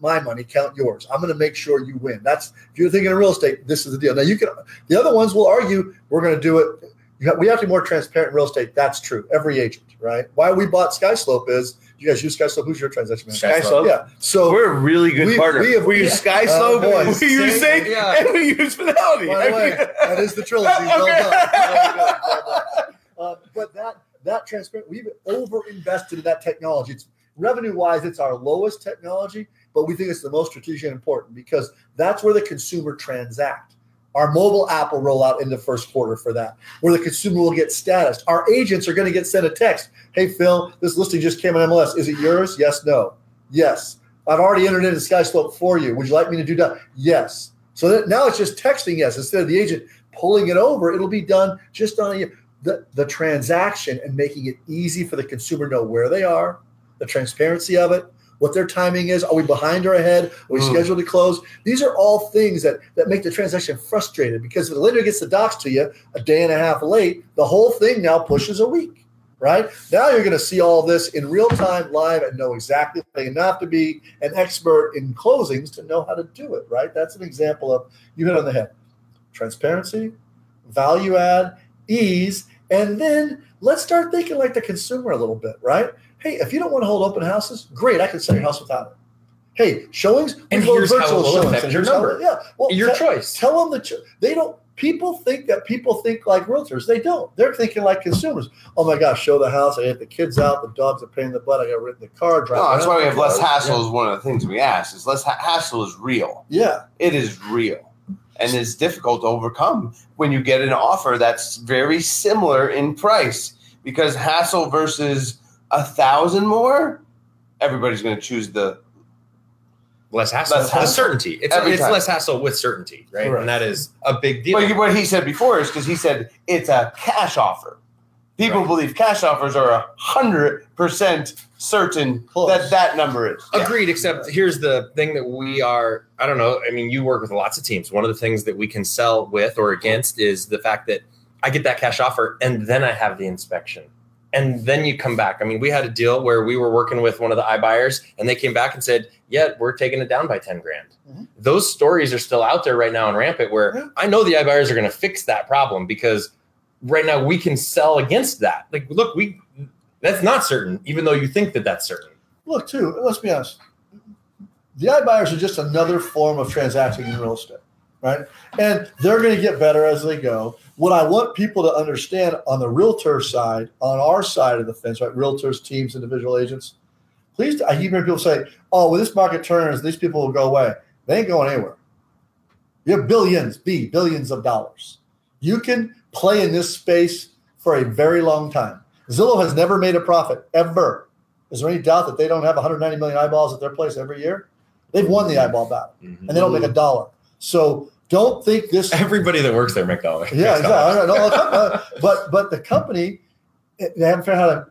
[SPEAKER 4] my money, count yours. I'm going to make sure you win. That's if you're thinking of real estate, this is the deal. Now you can. The other ones will argue we're going to do it. Have, we have to be more transparent in real estate. That's true. Every agent, right? Why we bought SkySlope is you guys use SkySlope. Who's your transaction manager?
[SPEAKER 1] SkySlope.
[SPEAKER 4] Yeah. So
[SPEAKER 2] We're a really good
[SPEAKER 4] We-
[SPEAKER 2] partner.
[SPEAKER 4] we have-
[SPEAKER 2] we use
[SPEAKER 4] yeah.
[SPEAKER 2] Sky
[SPEAKER 4] Oh,
[SPEAKER 2] Slope,
[SPEAKER 4] boy.
[SPEAKER 2] we use
[SPEAKER 1] Same-
[SPEAKER 2] Sync,
[SPEAKER 1] yeah.
[SPEAKER 2] and we use Fidelity.
[SPEAKER 4] By the way, that is the trilogy.
[SPEAKER 2] Okay.
[SPEAKER 4] Well done. Well done. Well done. Uh, but that that transparent, we've over invested in that technology. It's revenue wise, it's our lowest technology, but we think it's the most strategic and important because that's where the consumer transact. Our mobile app will roll out in the first quarter for that, where the consumer will get status. Our agents are going to get sent a text. Hey, Phil, this listing just came on MLS. Is it yours? Yes, no. Yes. I've already entered into SkySlope for you. Would you like me to do that? Yes. So that now it's just texting yes instead of the agent pulling it over. It'll be done just on the the transaction and making it easy for the consumer to know where they are, the transparency of it, what their timing is. Are we behind or ahead? Are we
[SPEAKER 2] Mm.
[SPEAKER 4] scheduled to close? These are all things that that make the transaction frustrated because if the lender gets the docs to you a day and a half late, the whole thing now pushes a week. Right now, you're going to see all this in real time, live, and know exactly. You have to be an expert in closings to know how to do it. Right? That's an example of you hit on the head. Transparency, value add, ease, and then let's start thinking like the consumer a little bit. Right? Hey, if you don't want to hold open houses, great. I can sell your house without it. Hey, showings. we
[SPEAKER 1] And
[SPEAKER 4] go
[SPEAKER 1] here's how it will
[SPEAKER 4] showings,
[SPEAKER 1] affect
[SPEAKER 4] and
[SPEAKER 1] your
[SPEAKER 4] here's how-
[SPEAKER 1] number.
[SPEAKER 4] Yeah. Well,
[SPEAKER 1] Your
[SPEAKER 4] te-
[SPEAKER 1] choice.
[SPEAKER 4] Tell them that you- they don't. People think that people think like realtors. They don't. They're thinking like consumers. Oh my gosh, show the house. I get the kids out. The dogs are pain in the butt. I got rid of the car. Drive
[SPEAKER 2] No, that's why we have less
[SPEAKER 4] Yeah.
[SPEAKER 2] hassle. Is one of the things we ask. Is less ha- hassle is real.
[SPEAKER 4] Yeah.
[SPEAKER 2] It is real, and it's difficult to overcome when you get an offer that's very similar in price. Because hassle versus a thousand more, everybody's going to choose the
[SPEAKER 1] Less hassle.
[SPEAKER 2] Less
[SPEAKER 1] The certainty. It's,
[SPEAKER 2] Every
[SPEAKER 1] it's
[SPEAKER 2] time.
[SPEAKER 1] less hassle with certainty, right?
[SPEAKER 4] Correct.
[SPEAKER 1] And that is a big deal.
[SPEAKER 2] But what he said before is because he said it's a cash offer. People
[SPEAKER 1] Right.
[SPEAKER 2] believe cash offers are a hundred percent certain
[SPEAKER 4] Close.
[SPEAKER 2] that that number is. Yeah.
[SPEAKER 1] Agreed, except here's the thing that we are, I don't know, I mean, you work with lots of teams. One of the things that we can sell with or against is the fact that I get that cash offer and then I have the inspection. And then you come back. I mean, we had a deal where we were working with one of the iBuyers and they came back and said, Yeah, we're taking it down by 10 grand.
[SPEAKER 4] Mhm.
[SPEAKER 1] Those stories are still out there right now in Rampant where. I know the iBuyers are going to fix that problem because right now we can sell against that. Like, look, we that's not certain, even though you think that that's certain.
[SPEAKER 4] Look, too. Let's be honest. The iBuyers are just another form of transacting in real estate, right? And they're going to get better as they go. What I want people to understand on the realtor side, on our side of the fence, right? Realtors, teams, individual agents, Please, I hear people say, "Oh, when this market turns, these people will go away." They ain't going anywhere. You have billions, B, billions of dollars. You can play in this space for a very long time. Zillow has never made a profit ever. Is there any doubt that they don't have 190 million eyeballs at their place every year? They've won the eyeball battle, and they don't make a mm-hmm. dollar. So don't think this.
[SPEAKER 1] Everybody that works there make dollars.
[SPEAKER 4] Yeah, exactly. No, but but the company eh, they haven't figured out how to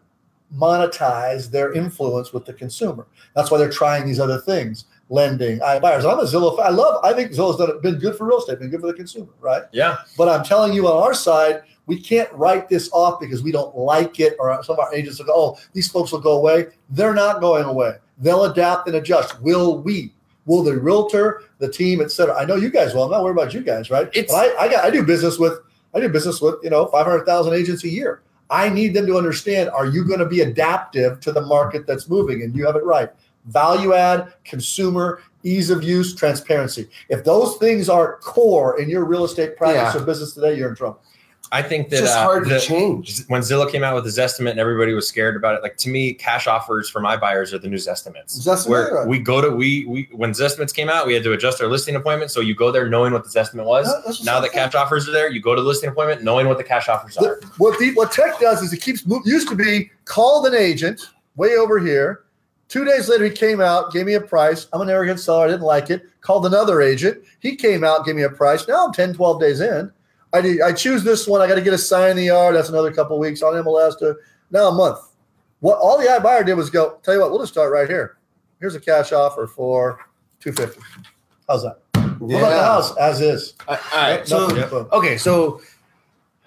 [SPEAKER 4] monetize their influence with the consumer. That's why they're trying these other things, lending, iBuyers. I'm a Zillow. fan. I love. I think Zillow's done been good for real estate, been good for the consumer, right?
[SPEAKER 1] Yeah.
[SPEAKER 4] But I'm telling you, on our side, we can't write this off because we don't like it, or some of our agents will go, "Oh, these folks will go away." They're not going away. They'll adapt and adjust. Will we? Will the realtor, the team, etc. I know you guys will. I'm not worried about you guys, right?
[SPEAKER 1] It's-
[SPEAKER 4] but I, I got I do business with I do business with you know 500,000 agents a year. I need them to understand: Are you going to be adaptive to the market that's moving? And you have it right. Value add, consumer, ease of use, transparency. If those things are core in your real estate practice
[SPEAKER 2] Yeah.
[SPEAKER 4] or business today, you're in trouble.
[SPEAKER 1] I think that
[SPEAKER 2] It's just
[SPEAKER 1] uh,
[SPEAKER 2] hard to change.
[SPEAKER 1] when Zillow came out with the Zestimate and everybody was scared about it, like to me, cash offers for my buyers are the new Zestimates.
[SPEAKER 4] Zestimate,
[SPEAKER 1] where
[SPEAKER 4] right.
[SPEAKER 1] we go to we we when Zestimates came out, we had to adjust our listing appointment. So you go there knowing what the Zestimate was.
[SPEAKER 4] That's
[SPEAKER 1] now that cash offers are there, you go to the listing appointment knowing what the cash offers are.
[SPEAKER 4] What the what tech does is it keeps used to be called an agent way over here. Two days later, he came out, gave me a price. I'm an arrogant seller. I didn't like it. Called another agent. He came out, gave me a price. Now I'm 10, 12 days in. I, do- I choose this one. I got to get a sign in the yard. That's another couple of weeks on MLS. To, now a month. What all the iBuyer did was go, tell you what, we'll just start right here. Here's a cash offer for 250. How's that? What about the house? As is.
[SPEAKER 2] All right. So
[SPEAKER 4] Nothing.
[SPEAKER 2] Okay, so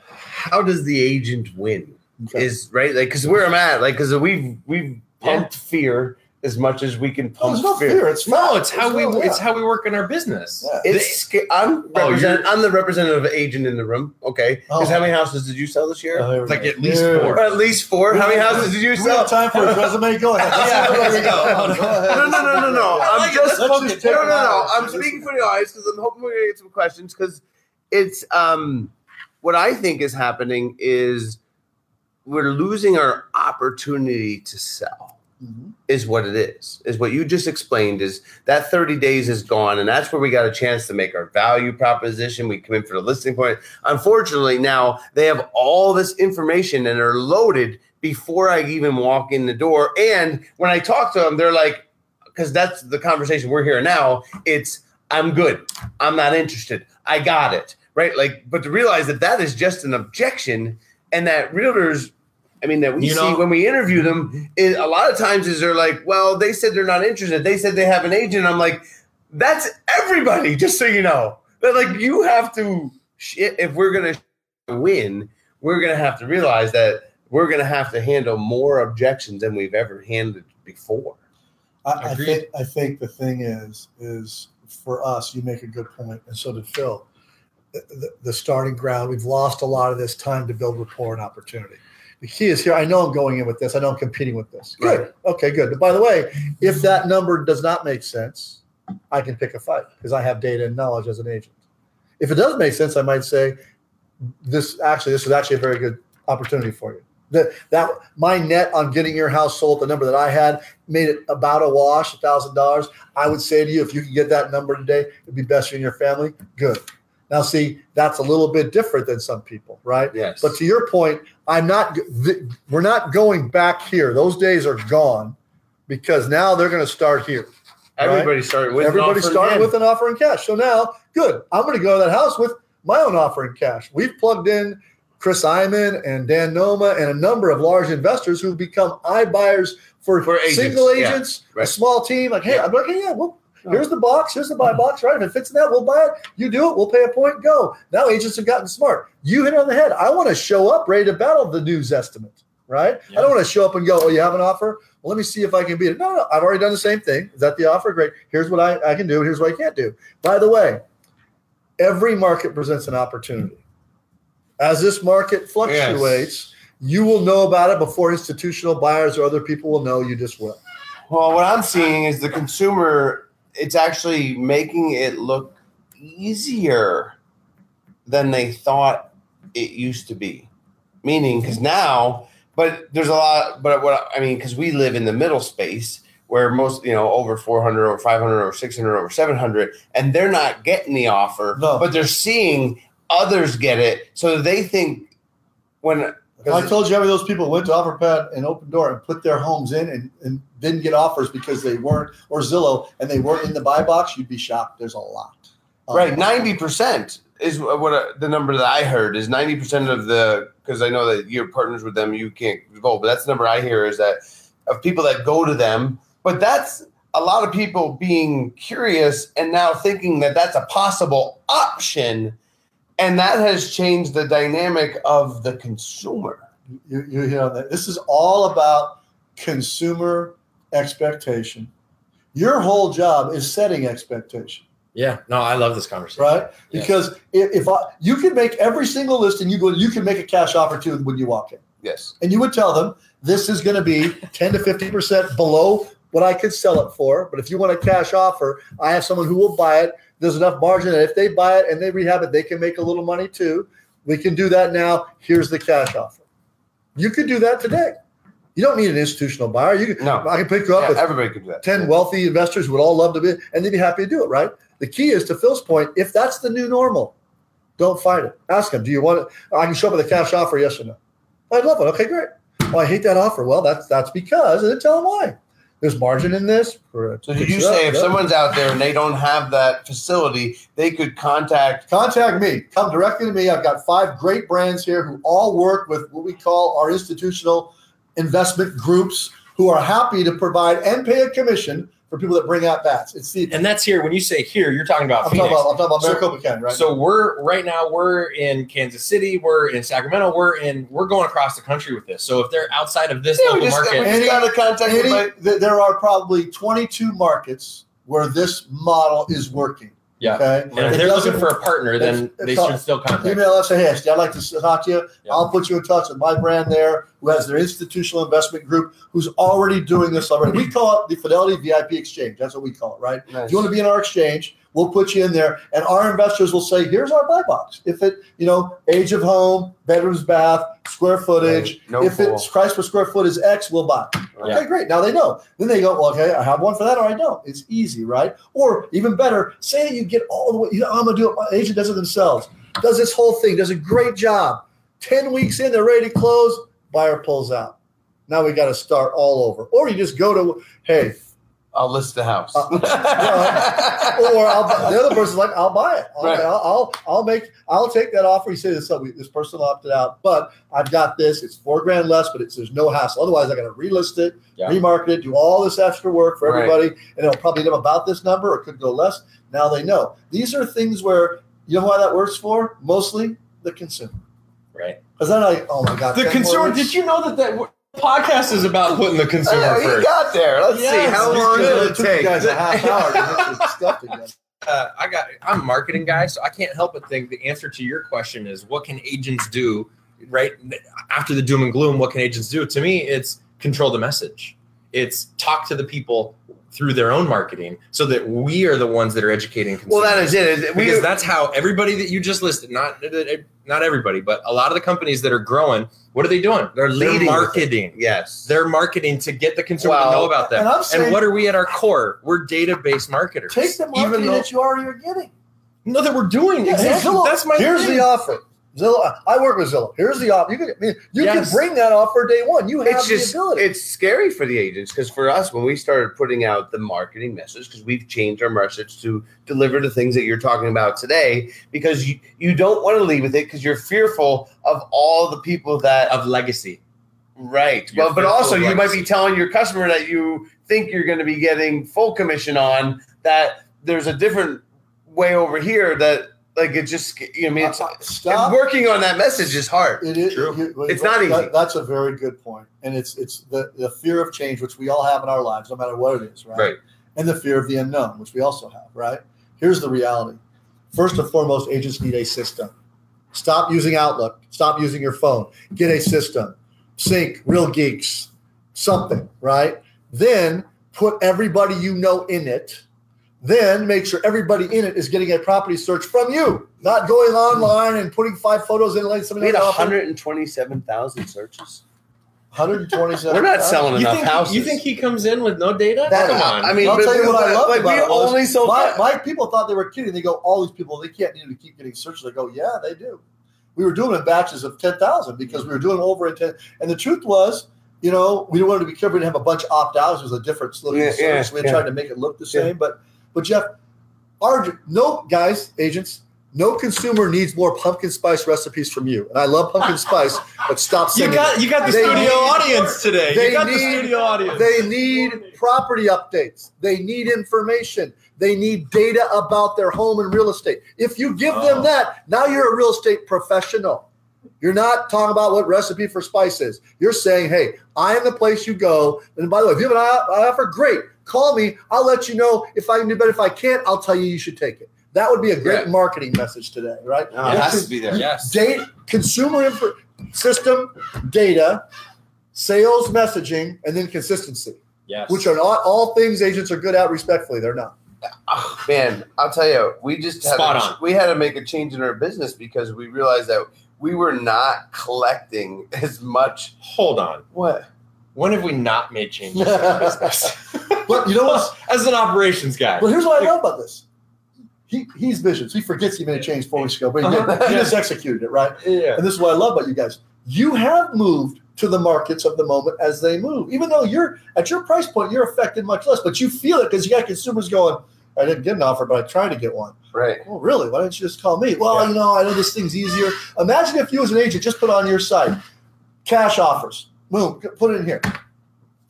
[SPEAKER 2] how does the agent win?
[SPEAKER 4] Okay.
[SPEAKER 2] Is right like because where I'm at, like because we've we've pumped fear as much as we can
[SPEAKER 4] Oh,
[SPEAKER 2] pump
[SPEAKER 4] there's no
[SPEAKER 2] fear.
[SPEAKER 4] fear. It's
[SPEAKER 1] No,
[SPEAKER 4] fact.
[SPEAKER 1] it's how we
[SPEAKER 4] real,
[SPEAKER 1] it's how we work in our business.
[SPEAKER 4] Yeah.
[SPEAKER 2] It's sca- I'm
[SPEAKER 1] Oh,
[SPEAKER 2] represent,
[SPEAKER 1] you're-
[SPEAKER 2] I'm the representative agent in the room. Okay, because
[SPEAKER 4] Oh.
[SPEAKER 2] how many houses did you sell this year?
[SPEAKER 4] Oh,
[SPEAKER 1] Like at least
[SPEAKER 4] Yeah.
[SPEAKER 1] four.
[SPEAKER 2] At least four. How many houses did you
[SPEAKER 4] Do we have
[SPEAKER 2] sell?
[SPEAKER 4] time for a resume? Go ahead.
[SPEAKER 1] Yeah,
[SPEAKER 4] Let's
[SPEAKER 1] there we
[SPEAKER 4] go.
[SPEAKER 1] go.
[SPEAKER 2] No, no, no, no, no.
[SPEAKER 1] I
[SPEAKER 2] I'm
[SPEAKER 1] like
[SPEAKER 2] just focused.
[SPEAKER 4] just
[SPEAKER 2] No, no, no. I'm speaking for the audience because I'm hoping we're gonna get some questions because it's um what I think is happening is we're losing our opportunity to sell.
[SPEAKER 4] Mhm.
[SPEAKER 2] Is what it is. Is what you just explained. Is that 30 days is gone, and that's where we got a chance to make our value proposition. We come in for the listing point. Unfortunately, now they have all this information and are loaded before I even walk in the door. And when I talk to them, they're like, because that's the conversation we're here now. It's I'm good. I'm not interested. I got it. Right. Like, but to realize that that is just an objection, and that realtors. I mean, that we
[SPEAKER 1] You
[SPEAKER 2] see
[SPEAKER 1] know-
[SPEAKER 2] when we interview them, is a lot of times is they're like, well, they said they're not interested. They said they have an agent. I'm like, that's everybody. Just so you know, that like you have to. If we're gonna win, we're gonna have to realize that we're gonna have to handle more objections than we've ever handled before.
[SPEAKER 4] I, I think I think the thing is is for us. You make a good point, and so did Phil. The, the, the starting ground. We've lost a lot of this time to build rapport and opportunity. The key is here. I know I'm going in with this. I know I'm competing with this. Good.
[SPEAKER 2] Right.
[SPEAKER 4] Okay. Good. But by the way, if that number does not make sense, I can pick a fight because I have data and knowledge as an agent. If it does make sense, I might say this actually this is actually a very good opportunity for you. That that my net on getting your house sold, the number that I had, made it about a wash, a thousand dollars. I would say to you, if you could get that number today, it'd be best for you and your family. Good. Now, see, that's a little bit different than some people, right?
[SPEAKER 2] Yes.
[SPEAKER 4] But to your point, I'm not. th- We're not going back here. Those days are gone because now they're going to start here.
[SPEAKER 2] everybody started with
[SPEAKER 4] Everybody started with an offer in cash. So now, good. I'm going to go to that house with my own offer in cash. We've plugged in Chris Iman and Dan Noma and a number of large investors who've become iBuyers for,
[SPEAKER 2] For agents,
[SPEAKER 4] single
[SPEAKER 2] yeah,
[SPEAKER 4] agents, a small team. Like, hey,
[SPEAKER 2] Yeah.
[SPEAKER 4] I'm like, hey, yeah, well, Oh. here's the box, here's the buy oh. box, right? If it fits in that, we'll buy it. You do it, we'll pay a point, go. Now agents have gotten smart. You hit it on the head. I want to show up ready to battle the news estimate, right? I don't want to show up and go, oh, you have an offer? Well, let me see if I can beat it. No, no, I've already done the same thing. Is that the offer? Great. Here's what I, I can do. Here's what I can't do. By the way, every market presents an opportunity. As this market fluctuates, you will know about it before institutional buyers or other people will know. You just will.
[SPEAKER 2] Well, what I'm seeing is the consumer, it's actually making it look easier than they thought it used to be. Meaning, because now, but there's a lot, but what I mean, because we live in the middle space, where most you know over 400 or 500 or 600 or 700 and they're not getting the offer
[SPEAKER 4] No.
[SPEAKER 2] but they're seeing others get it so they think when
[SPEAKER 4] I told you how many of those people went to OfferPad and Opendoor and put their homes in and, and didn't get offers because they weren't, or Zillow, and they weren't in the buy box, you'd be shocked. There's a lot. Um,
[SPEAKER 2] right 90% is what uh, the number that i heard is 90% of the because i know that you're partners with them you can't go, but that's the number i hear is that of people that go to them but that's a lot of people being curious and now thinking that that's a possible option and that has changed the dynamic of the consumer
[SPEAKER 4] You, you hit that. This is all about consumer expectation. Your whole job is setting expectation,
[SPEAKER 1] Yeah. No, I love this conversation.
[SPEAKER 4] right?
[SPEAKER 1] Yeah.
[SPEAKER 4] Because if, if I, you could make every single listing you go, you can make a cash offer to when you walk in.
[SPEAKER 2] yes
[SPEAKER 4] and you would tell them this is going to be 10 to 50% below what I could sell it for. But if you want a cash offer, I have someone who will buy it. There's enough margin that if they buy it and they rehab it, they can make a little money too. We can do that now. Here's the cash offer. You could do that today. You don't need an institutional buyer. You can,
[SPEAKER 2] No.
[SPEAKER 4] I can pick you up
[SPEAKER 2] yeah,
[SPEAKER 4] with
[SPEAKER 2] everybody could do that
[SPEAKER 4] 10 wealthy investors would all love to be, and they'd be happy to do it, right? The key is to Phil's point, if that's the new normal, don't fight it. Ask them, do you want it? I can show up with a cash offer, yes or no? I'd love it. Okay, great. Well, I hate that offer. Well, that's that's because, and then tell them why. There's margin in this.
[SPEAKER 2] So did you say if someone's out there and they don't have that facility they could contact
[SPEAKER 4] contact me? Come directly to me. I've got five great brands here who all work with what we call our institutional investment groups who are happy to provide and pay a commission for people that bring out bats. It's the
[SPEAKER 1] And that's here. When you say here, you're talking about
[SPEAKER 4] I'm
[SPEAKER 1] Phoenix.
[SPEAKER 4] talking about, I'm talking about
[SPEAKER 1] So-
[SPEAKER 4] Maricopa County, right?
[SPEAKER 1] So we're right now we're in Kansas City, we're in Sacramento, we're in we're going across the country with this. So if they're outside of this
[SPEAKER 2] Yeah,
[SPEAKER 1] local
[SPEAKER 2] just,
[SPEAKER 1] market,
[SPEAKER 4] Any-
[SPEAKER 2] got to contact
[SPEAKER 4] Any-
[SPEAKER 2] anybody.
[SPEAKER 4] there are probably 22 markets where this model is working.
[SPEAKER 1] Yeah.
[SPEAKER 4] Okay.
[SPEAKER 1] And if they're looking for a partner, then
[SPEAKER 4] It's-
[SPEAKER 1] they
[SPEAKER 4] it's
[SPEAKER 1] should still contact.
[SPEAKER 4] Email us, say, hey, I'd like to talk to you.
[SPEAKER 1] Yeah.
[SPEAKER 4] I'll put you in touch with my brand there, who has their institutional investment group, who's already doing this already. We call it the Fidelity VIP Exchange. That's what we call it, right? If you want to be in our exchange, we'll put you in there, and our investors will say, "Here's our buy box. If it, you know, age of home, bedrooms, bath, square footage.
[SPEAKER 2] Right. No
[SPEAKER 4] if it's price per square foot is X, we'll buy." Okay, great. Now they know. Then they go, well, okay, I have one for that, or I don't. It's easy, right? Or even better, say that you get all the way. You know, I'm gonna do it. My agent does it themselves. Does this whole thing. Does a great job. Ten weeks in, they're ready to close. Buyer pulls out. Now we got to start all over. Or you just go to, hey,
[SPEAKER 2] I'll list the house.
[SPEAKER 4] Uh, or I'll, the other person's like, I'll buy it. Okay,
[SPEAKER 2] Right.
[SPEAKER 4] I'll, I'll, I'll make, I'll take that offer. You say this, so we- this person opted out, but I've got this. It's four grand less, but it's there's no hassle. Otherwise, I got to relist it,
[SPEAKER 1] Yeah.
[SPEAKER 4] remarket it, do all this extra work for
[SPEAKER 2] Right.
[SPEAKER 4] everybody, and it'll probably end up about this number or it could go less. Now they know. These are things where you know why that works for mostly the consumer.
[SPEAKER 1] Right.
[SPEAKER 4] Because then I, oh my god,
[SPEAKER 1] The consumer. Did you know that that w- podcast is about putting the consumer
[SPEAKER 2] Oh, you
[SPEAKER 1] first?
[SPEAKER 2] got there. Let's see. How long
[SPEAKER 1] did.
[SPEAKER 2] did
[SPEAKER 4] It
[SPEAKER 2] it take?
[SPEAKER 4] guys a half hour to get this stuff together.
[SPEAKER 1] uh, I got. I'm a marketing guy, so I can't help but think the answer to your question is what can agents do? Right after the doom and gloom, what can agents do? To me, it's control the message. It's talk to the people through their own marketing, so that we are the ones that are educating.
[SPEAKER 2] Well, that is it. We,
[SPEAKER 1] because that's how everybody that you just listed not not everybody but a lot of the companies that are growing what are they doing
[SPEAKER 2] They're leading it.
[SPEAKER 1] marketing
[SPEAKER 2] yes.
[SPEAKER 1] they're marketing to get the consumer
[SPEAKER 2] Well,
[SPEAKER 1] to know about them
[SPEAKER 4] and I'm
[SPEAKER 1] and, what are we at our core we're database marketers
[SPEAKER 4] Take the marketing
[SPEAKER 1] even though
[SPEAKER 4] that you already are getting.
[SPEAKER 1] no that we're doing
[SPEAKER 4] Yeah,
[SPEAKER 1] exactly that's my
[SPEAKER 4] Here's
[SPEAKER 1] thing.
[SPEAKER 4] the offer. Zillow. I work with Zillow. Here's the offer. You can I mean, you
[SPEAKER 1] Yes.
[SPEAKER 4] can bring that offer day one. You have
[SPEAKER 2] it's just
[SPEAKER 4] the ability.
[SPEAKER 2] it's scary for the agents because for us when we started putting out the marketing message because we've changed our message to deliver the things that you're talking about today because you, you don't want to leave with it because you're fearful of all the people that
[SPEAKER 1] of legacy
[SPEAKER 2] right
[SPEAKER 1] You're
[SPEAKER 2] well but also you might be telling your customer that you think you're going to be getting full commission on that there's a different way over here that like it just you know I mean it's,
[SPEAKER 4] Uh, stop.
[SPEAKER 2] working on that message is hard
[SPEAKER 4] It is.
[SPEAKER 1] True.
[SPEAKER 4] you-
[SPEAKER 2] It's not easy.
[SPEAKER 4] that- that's a very good point, and it's it's the, the fear of change, which we all have in our lives, no matter what it is, right?
[SPEAKER 1] Right.
[SPEAKER 4] And the fear of the unknown, which we also have, right? Here's the reality: first and foremost, agents need a system. Stop using Outlook. Stop using your phone. Get a system. Sync, Real Geeks, something, right? Then put everybody you know in it. Then make sure everybody in it is getting a property search from you, not going online and putting five photos in like letting
[SPEAKER 2] we
[SPEAKER 4] somebody
[SPEAKER 2] had 127,000 searches
[SPEAKER 4] 127.
[SPEAKER 2] We're not selling
[SPEAKER 1] You
[SPEAKER 2] enough
[SPEAKER 1] think,
[SPEAKER 2] houses.
[SPEAKER 1] you think he comes in with no data?
[SPEAKER 4] That-
[SPEAKER 1] Come on.
[SPEAKER 2] I mean,
[SPEAKER 4] I'll
[SPEAKER 2] but-
[SPEAKER 4] tell you what I love
[SPEAKER 2] but
[SPEAKER 4] about
[SPEAKER 2] we
[SPEAKER 4] it was
[SPEAKER 2] only sold
[SPEAKER 4] my,
[SPEAKER 2] that-
[SPEAKER 4] my people thought they were kidding. They go, all these people, they can't need to keep getting searched. They go, yeah, they do. We were doing it in batches of 10,000 because we were doing over in 10. And the truth was, you know, we wanted to be careful. We didn't have a bunch of opt outs. It was a different looking
[SPEAKER 2] Yeah,
[SPEAKER 4] search.
[SPEAKER 2] yeah,
[SPEAKER 4] we
[SPEAKER 2] yeah.
[SPEAKER 4] tried to make it look the same. But, but Jeff, our no guys, agents, no consumer needs more pumpkin spice recipes from you. And I love pumpkin spice, but stop
[SPEAKER 1] you
[SPEAKER 4] sending
[SPEAKER 1] got you got the
[SPEAKER 4] They
[SPEAKER 1] studio
[SPEAKER 4] need-
[SPEAKER 1] audience today.
[SPEAKER 4] they
[SPEAKER 1] You got the
[SPEAKER 4] need-
[SPEAKER 1] studio audience.
[SPEAKER 4] They need property updates. They need information. They need data about their home and real estate. If you give
[SPEAKER 1] Oh.
[SPEAKER 4] them that, now you're a real estate professional. You're not talking about what recipe for spice is. You're saying, hey, I am the place you go. And by the way, if you have an offer, great. Call me. I'll let you know if I can do better. If I can't, I'll tell you you should take it. That would be a great
[SPEAKER 2] Yeah.
[SPEAKER 4] marketing message today, right?
[SPEAKER 2] No, it has to be there.
[SPEAKER 1] yes.
[SPEAKER 4] Date, consumer info, system, data, sales messaging, and then consistency
[SPEAKER 1] Yes.
[SPEAKER 4] which are not all things agents are good at. Respectfully, they're not.
[SPEAKER 2] Oh, man, I'll tell you, we just had
[SPEAKER 1] Spot
[SPEAKER 2] a,
[SPEAKER 1] on.
[SPEAKER 2] we had to make a change in our business because we realized that we were not collecting as much.
[SPEAKER 1] Hold on.
[SPEAKER 2] What?
[SPEAKER 1] When have we not made changes in our business?
[SPEAKER 4] But you know what?
[SPEAKER 1] As an operations guy.
[SPEAKER 4] But here's what I love about this. He he's visions. He forgets he made a change four weeks ago, but he.
[SPEAKER 1] Uh-huh.
[SPEAKER 4] he just executed it right.
[SPEAKER 1] Yeah.
[SPEAKER 4] And this is what I love about you guys. You have moved to the markets of the moment as they move. Even though you're at your price point, you're affected much less, but you feel it because you got consumers going. I didn't get an offer, but I tried to get one.
[SPEAKER 2] Right.
[SPEAKER 4] Well, really? Why don't you just call me? Well,
[SPEAKER 2] Yeah.
[SPEAKER 4] you know, I know this thing's easier. Imagine if you, as an agent, just put on your site cash offers. Boom, put it in here.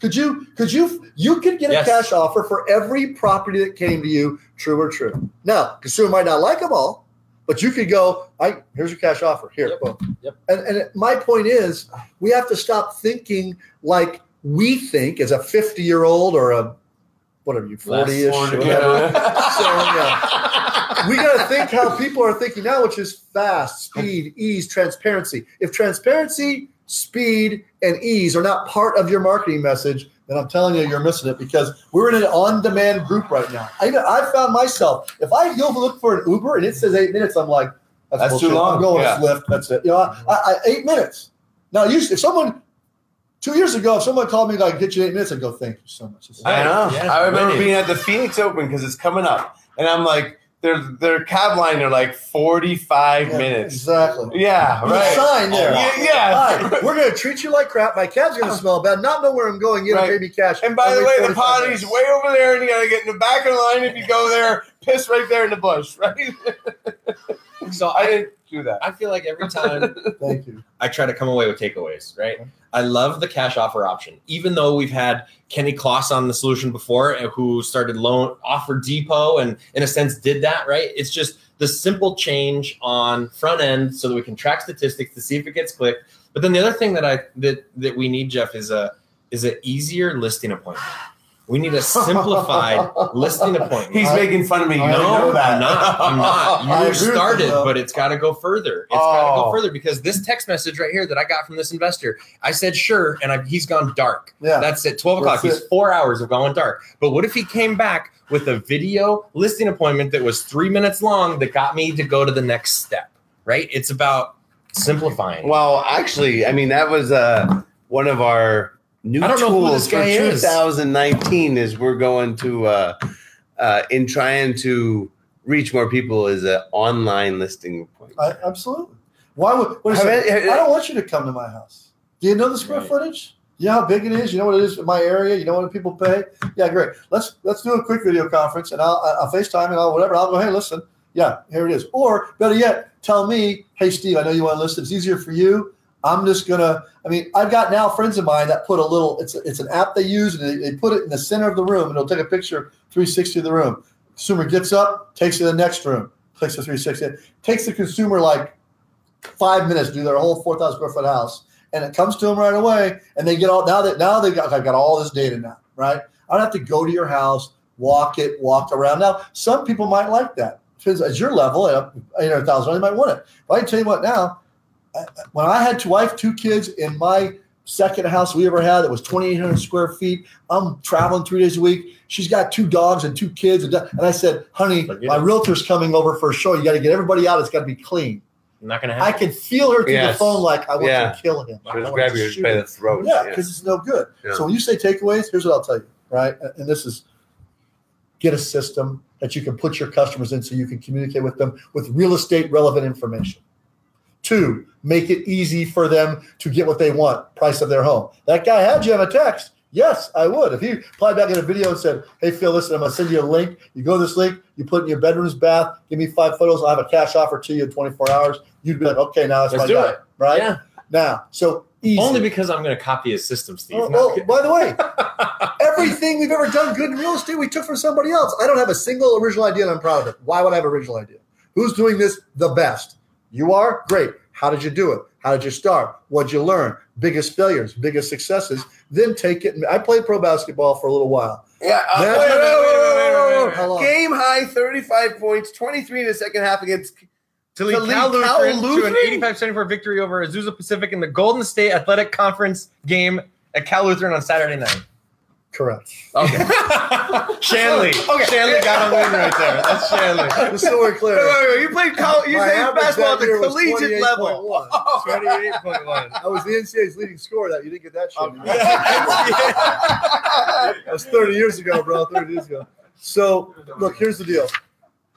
[SPEAKER 4] Could you? Could you? You could get a cash offer for every property that came to you, true or true. Now, consumer might not like them all, but you could go. I here's your cash offer. Here,
[SPEAKER 1] Yep.
[SPEAKER 4] boom.
[SPEAKER 1] Yep.
[SPEAKER 4] And and my point is, we have to stop thinking like we think as a 50 year old or a whatever you 40 ish,
[SPEAKER 1] Less.
[SPEAKER 4] whatever. So, yeah we got to think how people are thinking now, which is fast, speed, ease, transparency. If transparency, speed, and ease are not part of your marketing message, then I'm telling you, you're missing it because we're in an on-demand group right now. I, I found myself if I go look for an Uber and it says eight minutes, I'm like, that's,
[SPEAKER 2] That's too long.
[SPEAKER 4] I'm going
[SPEAKER 2] Yeah.
[SPEAKER 4] with Lyft. That's it. You know, I, I, eight minutes. Now, usually, if someone two years ago, if someone called me like, "Get you eight minutes," I'd go, "Thank you so much." This
[SPEAKER 2] I know.
[SPEAKER 1] Yeah,
[SPEAKER 2] I remember
[SPEAKER 1] winning.
[SPEAKER 2] being at the Phoenix Open because it's coming up, and I'm like, their their cab line are like 45
[SPEAKER 4] Yeah,
[SPEAKER 2] minutes.
[SPEAKER 4] exactly.
[SPEAKER 2] Yeah,
[SPEAKER 4] There's a
[SPEAKER 2] right.
[SPEAKER 4] sign there.
[SPEAKER 2] Yeah, yeah.
[SPEAKER 4] Hi, we're going to treat you like crap. My cab's going to smell bad. Not know where I'm going. Get
[SPEAKER 2] Right.
[SPEAKER 4] pay me cash.
[SPEAKER 2] And by the way, the potty's
[SPEAKER 4] minutes.
[SPEAKER 2] way over there, and you gotta get in the back of the line if you go there. Piss right there in the bush, right?
[SPEAKER 1] So
[SPEAKER 2] I didn't do that.
[SPEAKER 1] I feel like every time
[SPEAKER 4] Thank you.
[SPEAKER 1] I try to come away with takeaways, right? I love the cash offer option. Even though we've had Kenny Kloss on the solution before, uh, who started Loan Offer Depot and in a sense did that, right? It's just the simple change on front end so that we can track statistics to see if it gets clicked. But then the other thing that I that that we need, Jeff, is a is an easier listing appointment. We need a simplified listing appointment.
[SPEAKER 2] He's
[SPEAKER 4] I-
[SPEAKER 2] making fun of me. You
[SPEAKER 4] I
[SPEAKER 1] no,
[SPEAKER 2] know that.
[SPEAKER 1] I'm not. I'm not. You
[SPEAKER 4] agree you,
[SPEAKER 1] started, but it's got to go further. It's got to
[SPEAKER 2] Oh.
[SPEAKER 1] go further because this text message right here that I got from this investor, I said sure, and I, he's gone dark.
[SPEAKER 4] Yeah.
[SPEAKER 1] That's it. Twelve o'clock.
[SPEAKER 4] That's
[SPEAKER 1] He's four hours of going dark. But what if he came back with a video listing appointment that was three minutes long that got me to go to the next step? Right. It's about simplifying.
[SPEAKER 2] Well, actually, I mean that was uh, one of our new
[SPEAKER 1] I don't know who
[SPEAKER 2] tools
[SPEAKER 1] this
[SPEAKER 2] for
[SPEAKER 1] guy is.
[SPEAKER 2] 2019. Is we're going to uh, uh, in trying to reach more people is an online listing appointment.
[SPEAKER 4] I, absolutely. Why would? What is
[SPEAKER 2] Have
[SPEAKER 4] it?
[SPEAKER 2] it-
[SPEAKER 4] I don't want you to come to my house. Do you know the square
[SPEAKER 1] Right.
[SPEAKER 4] footage? You know how big it is. You know what it is in my area. You know what people pay. Yeah, great. Let's let's do a quick video conference, and I'll, I'll FaceTime and I'll whatever. I'll go. Hey, listen. Yeah, here it is. Or better yet, tell me, hey, Steve, I know you want to listen. It's easier for you. I'm just gonna. I mean, I've got now friends of mine that put a little. It's it's an app they use, and they, they put it in the center of the room, and it'll take a picture 360 of the room. Consumer gets up, takes it to the next room, clicks the 360. Takes the consumer like five minutes to do their whole 4,000 square foot house, and it comes to them right away. And they get all now that now they've got I've got all this data now, right? I don't have to go to your house, walk it, walk around. Now, some people might like that. Depends at your level, at eight hundred thousand, they might want it. But I tell you what now, when I had two wife, two kids in my second house we ever had that was 2,800 square feet, I'm traveling three days a week. She's got two dogs and two kids. And and I said, honey,
[SPEAKER 1] Forget
[SPEAKER 4] my
[SPEAKER 1] it.
[SPEAKER 4] realtor's coming over for a show. You got to get everybody out. It's got to be clean.
[SPEAKER 1] Not gonna happen.
[SPEAKER 4] I
[SPEAKER 1] happen.
[SPEAKER 4] can feel her through the phone like I want
[SPEAKER 2] Yeah.
[SPEAKER 4] to kill him. I
[SPEAKER 2] Just
[SPEAKER 4] want
[SPEAKER 2] grab
[SPEAKER 4] to
[SPEAKER 2] you
[SPEAKER 4] shoot
[SPEAKER 2] by the throat.
[SPEAKER 4] Yeah, because it's no good.
[SPEAKER 2] Yeah.
[SPEAKER 4] So when you say takeaways, here's what I'll tell you, right? And this is get a system that you can put your customers in so you can communicate with them with real estate relevant information. Two, make it easy for them to get what they want, price of their home. That guy had you on a text. Yes, I would. If he replied back in a video and said, Hey Phil, listen, I'm gonna send you a link. You go to this link, you put in your bedroom's bath, give me five photos, I'll have a cash offer to you in 24 hours. You'd be like, Okay, now that's
[SPEAKER 1] Let's
[SPEAKER 4] my
[SPEAKER 1] do
[SPEAKER 4] guy.
[SPEAKER 1] it.
[SPEAKER 4] Right?
[SPEAKER 1] Yeah.
[SPEAKER 4] Now, so easy.
[SPEAKER 1] Only because I'm gonna copy his system, Steve.
[SPEAKER 4] Oh, well, oh, by the way, everything we've ever done good in real estate, we took from somebody else. I don't have a single original idea, and I'm proud of it. Why would I have original idea? Who's doing this the best? You are great. How did you do it? How did you start? What'd you learn? Biggest failures, biggest successes. Then take it. I played pro basketball for a little while.
[SPEAKER 2] Yeah. uh, wait, wait, wait, wait, wait, wait, wait.
[SPEAKER 4] How long?
[SPEAKER 2] Game high, 35 points, 23 in the second half against
[SPEAKER 5] to lead
[SPEAKER 2] To lead
[SPEAKER 5] Cal Lutheran,
[SPEAKER 2] Cal
[SPEAKER 5] to an
[SPEAKER 2] Lutheran?
[SPEAKER 5] 85-74 victory over Azusa Pacific in the Golden State Athletic Conference game at Cal Lutheran on Saturday night.
[SPEAKER 4] Correct.
[SPEAKER 5] Okay. Shanley.
[SPEAKER 2] Okay.
[SPEAKER 5] Shanley got a win right there. That's Shanley.
[SPEAKER 4] Just so we're clear.
[SPEAKER 2] Wait, wait, wait. You played college, you played basketball at the collegiate level.
[SPEAKER 4] 28.1.
[SPEAKER 5] 28.1.
[SPEAKER 4] I was the NCAA's leading scorer that. You didn't get that shit. That was 30 years ago, bro. 30 years ago. So, look, here's the deal.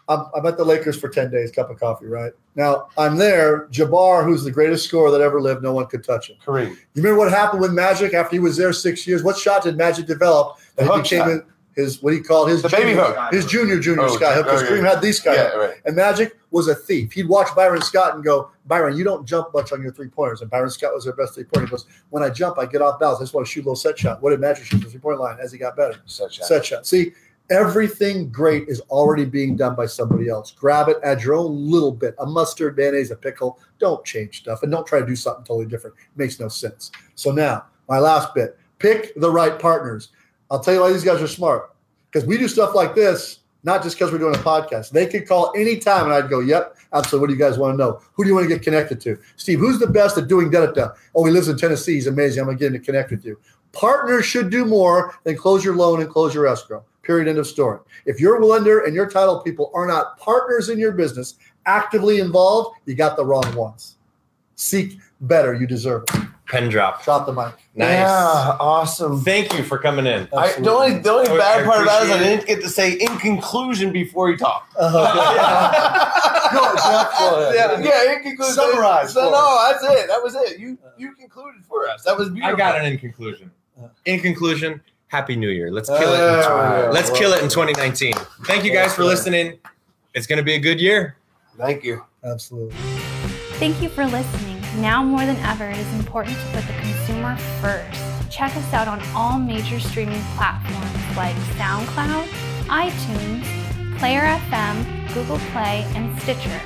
[SPEAKER 4] I'm, I'm at the Lakers for 10 days, cup of coffee, right? Now, I'm there. Jabbar, who's the greatest scorer that ever lived, no one could touch him.
[SPEAKER 2] Kareem.
[SPEAKER 4] You remember what happened with Magic after he was there six years? What shot did Magic develop that
[SPEAKER 2] The
[SPEAKER 4] he became
[SPEAKER 2] shot.
[SPEAKER 4] his, what he called his
[SPEAKER 2] The baby hook.
[SPEAKER 4] his junior, junior
[SPEAKER 2] Oh,
[SPEAKER 4] sky hook? Because
[SPEAKER 2] oh, yeah.
[SPEAKER 4] Kareem had these sky
[SPEAKER 2] Yeah, right.
[SPEAKER 4] And Magic was a thief. He'd watch Byron Scott and go, Byron, you don't jump much on your three pointers. And Byron Scott was their best three pointer. He goes, When I jump, I get off balance. I just want to shoot a little set shot. What did Magic shoot the three point line as he got better?
[SPEAKER 2] Such a
[SPEAKER 4] Set shot. See, everything great is already being done by somebody else. Grab it, add your own little bit a mustard, mayonnaise, a pickle. Don't change stuff and don't try to do something totally different. It makes no sense. So now, my last bit pick the right partners. I'll tell you why these guys are smart because we do stuff like this, not just because we're doing a podcast. They could call anytime and I'd go, Yep, absolutely. What do you guys want to know? Who do you want to get connected to? Steve, who's the best at doing da da da? Oh, he lives in Tennessee. He's amazing. I'm going to get him to connect with you. Partners should do more than close your loan and close your escrow. Period. End of story. If your lender and your title people are not partners in your business, actively involved, you got the wrong ones. Seek better. You deserve it.
[SPEAKER 1] Pen drop.
[SPEAKER 4] Drop the mic.
[SPEAKER 1] Nice.
[SPEAKER 2] Yeah, awesome.
[SPEAKER 1] Thank you for coming in.
[SPEAKER 2] I, the only the only
[SPEAKER 1] I-
[SPEAKER 2] bad
[SPEAKER 1] I
[SPEAKER 2] part about it is I didn't get to say in conclusion before you talk.
[SPEAKER 4] Uh, Go, Jeff.
[SPEAKER 2] Yeah, yeah, in conclusion.
[SPEAKER 4] Summarize
[SPEAKER 2] No, no, that's it. That was it. You you concluded for us. That was beautiful.
[SPEAKER 1] I got it in conclusion. In conclusion, Happy New Year. Let's kill it.
[SPEAKER 2] Oh, we go.
[SPEAKER 1] Let's kill it in 2019. Thank you guys for listening. It's going to be a good year.
[SPEAKER 2] Thank you.
[SPEAKER 4] Absolutely.
[SPEAKER 3] Thank you for listening. Now more than ever, it is important to put the consumer first. Check us out on all major streaming platforms like SoundCloud, iTunes, Player FM, Google Play, and Stitcher.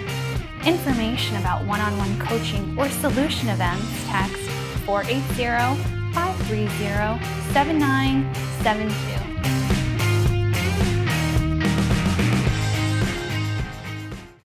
[SPEAKER 3] Information about one on one coaching or solution events, text 480 530 7972.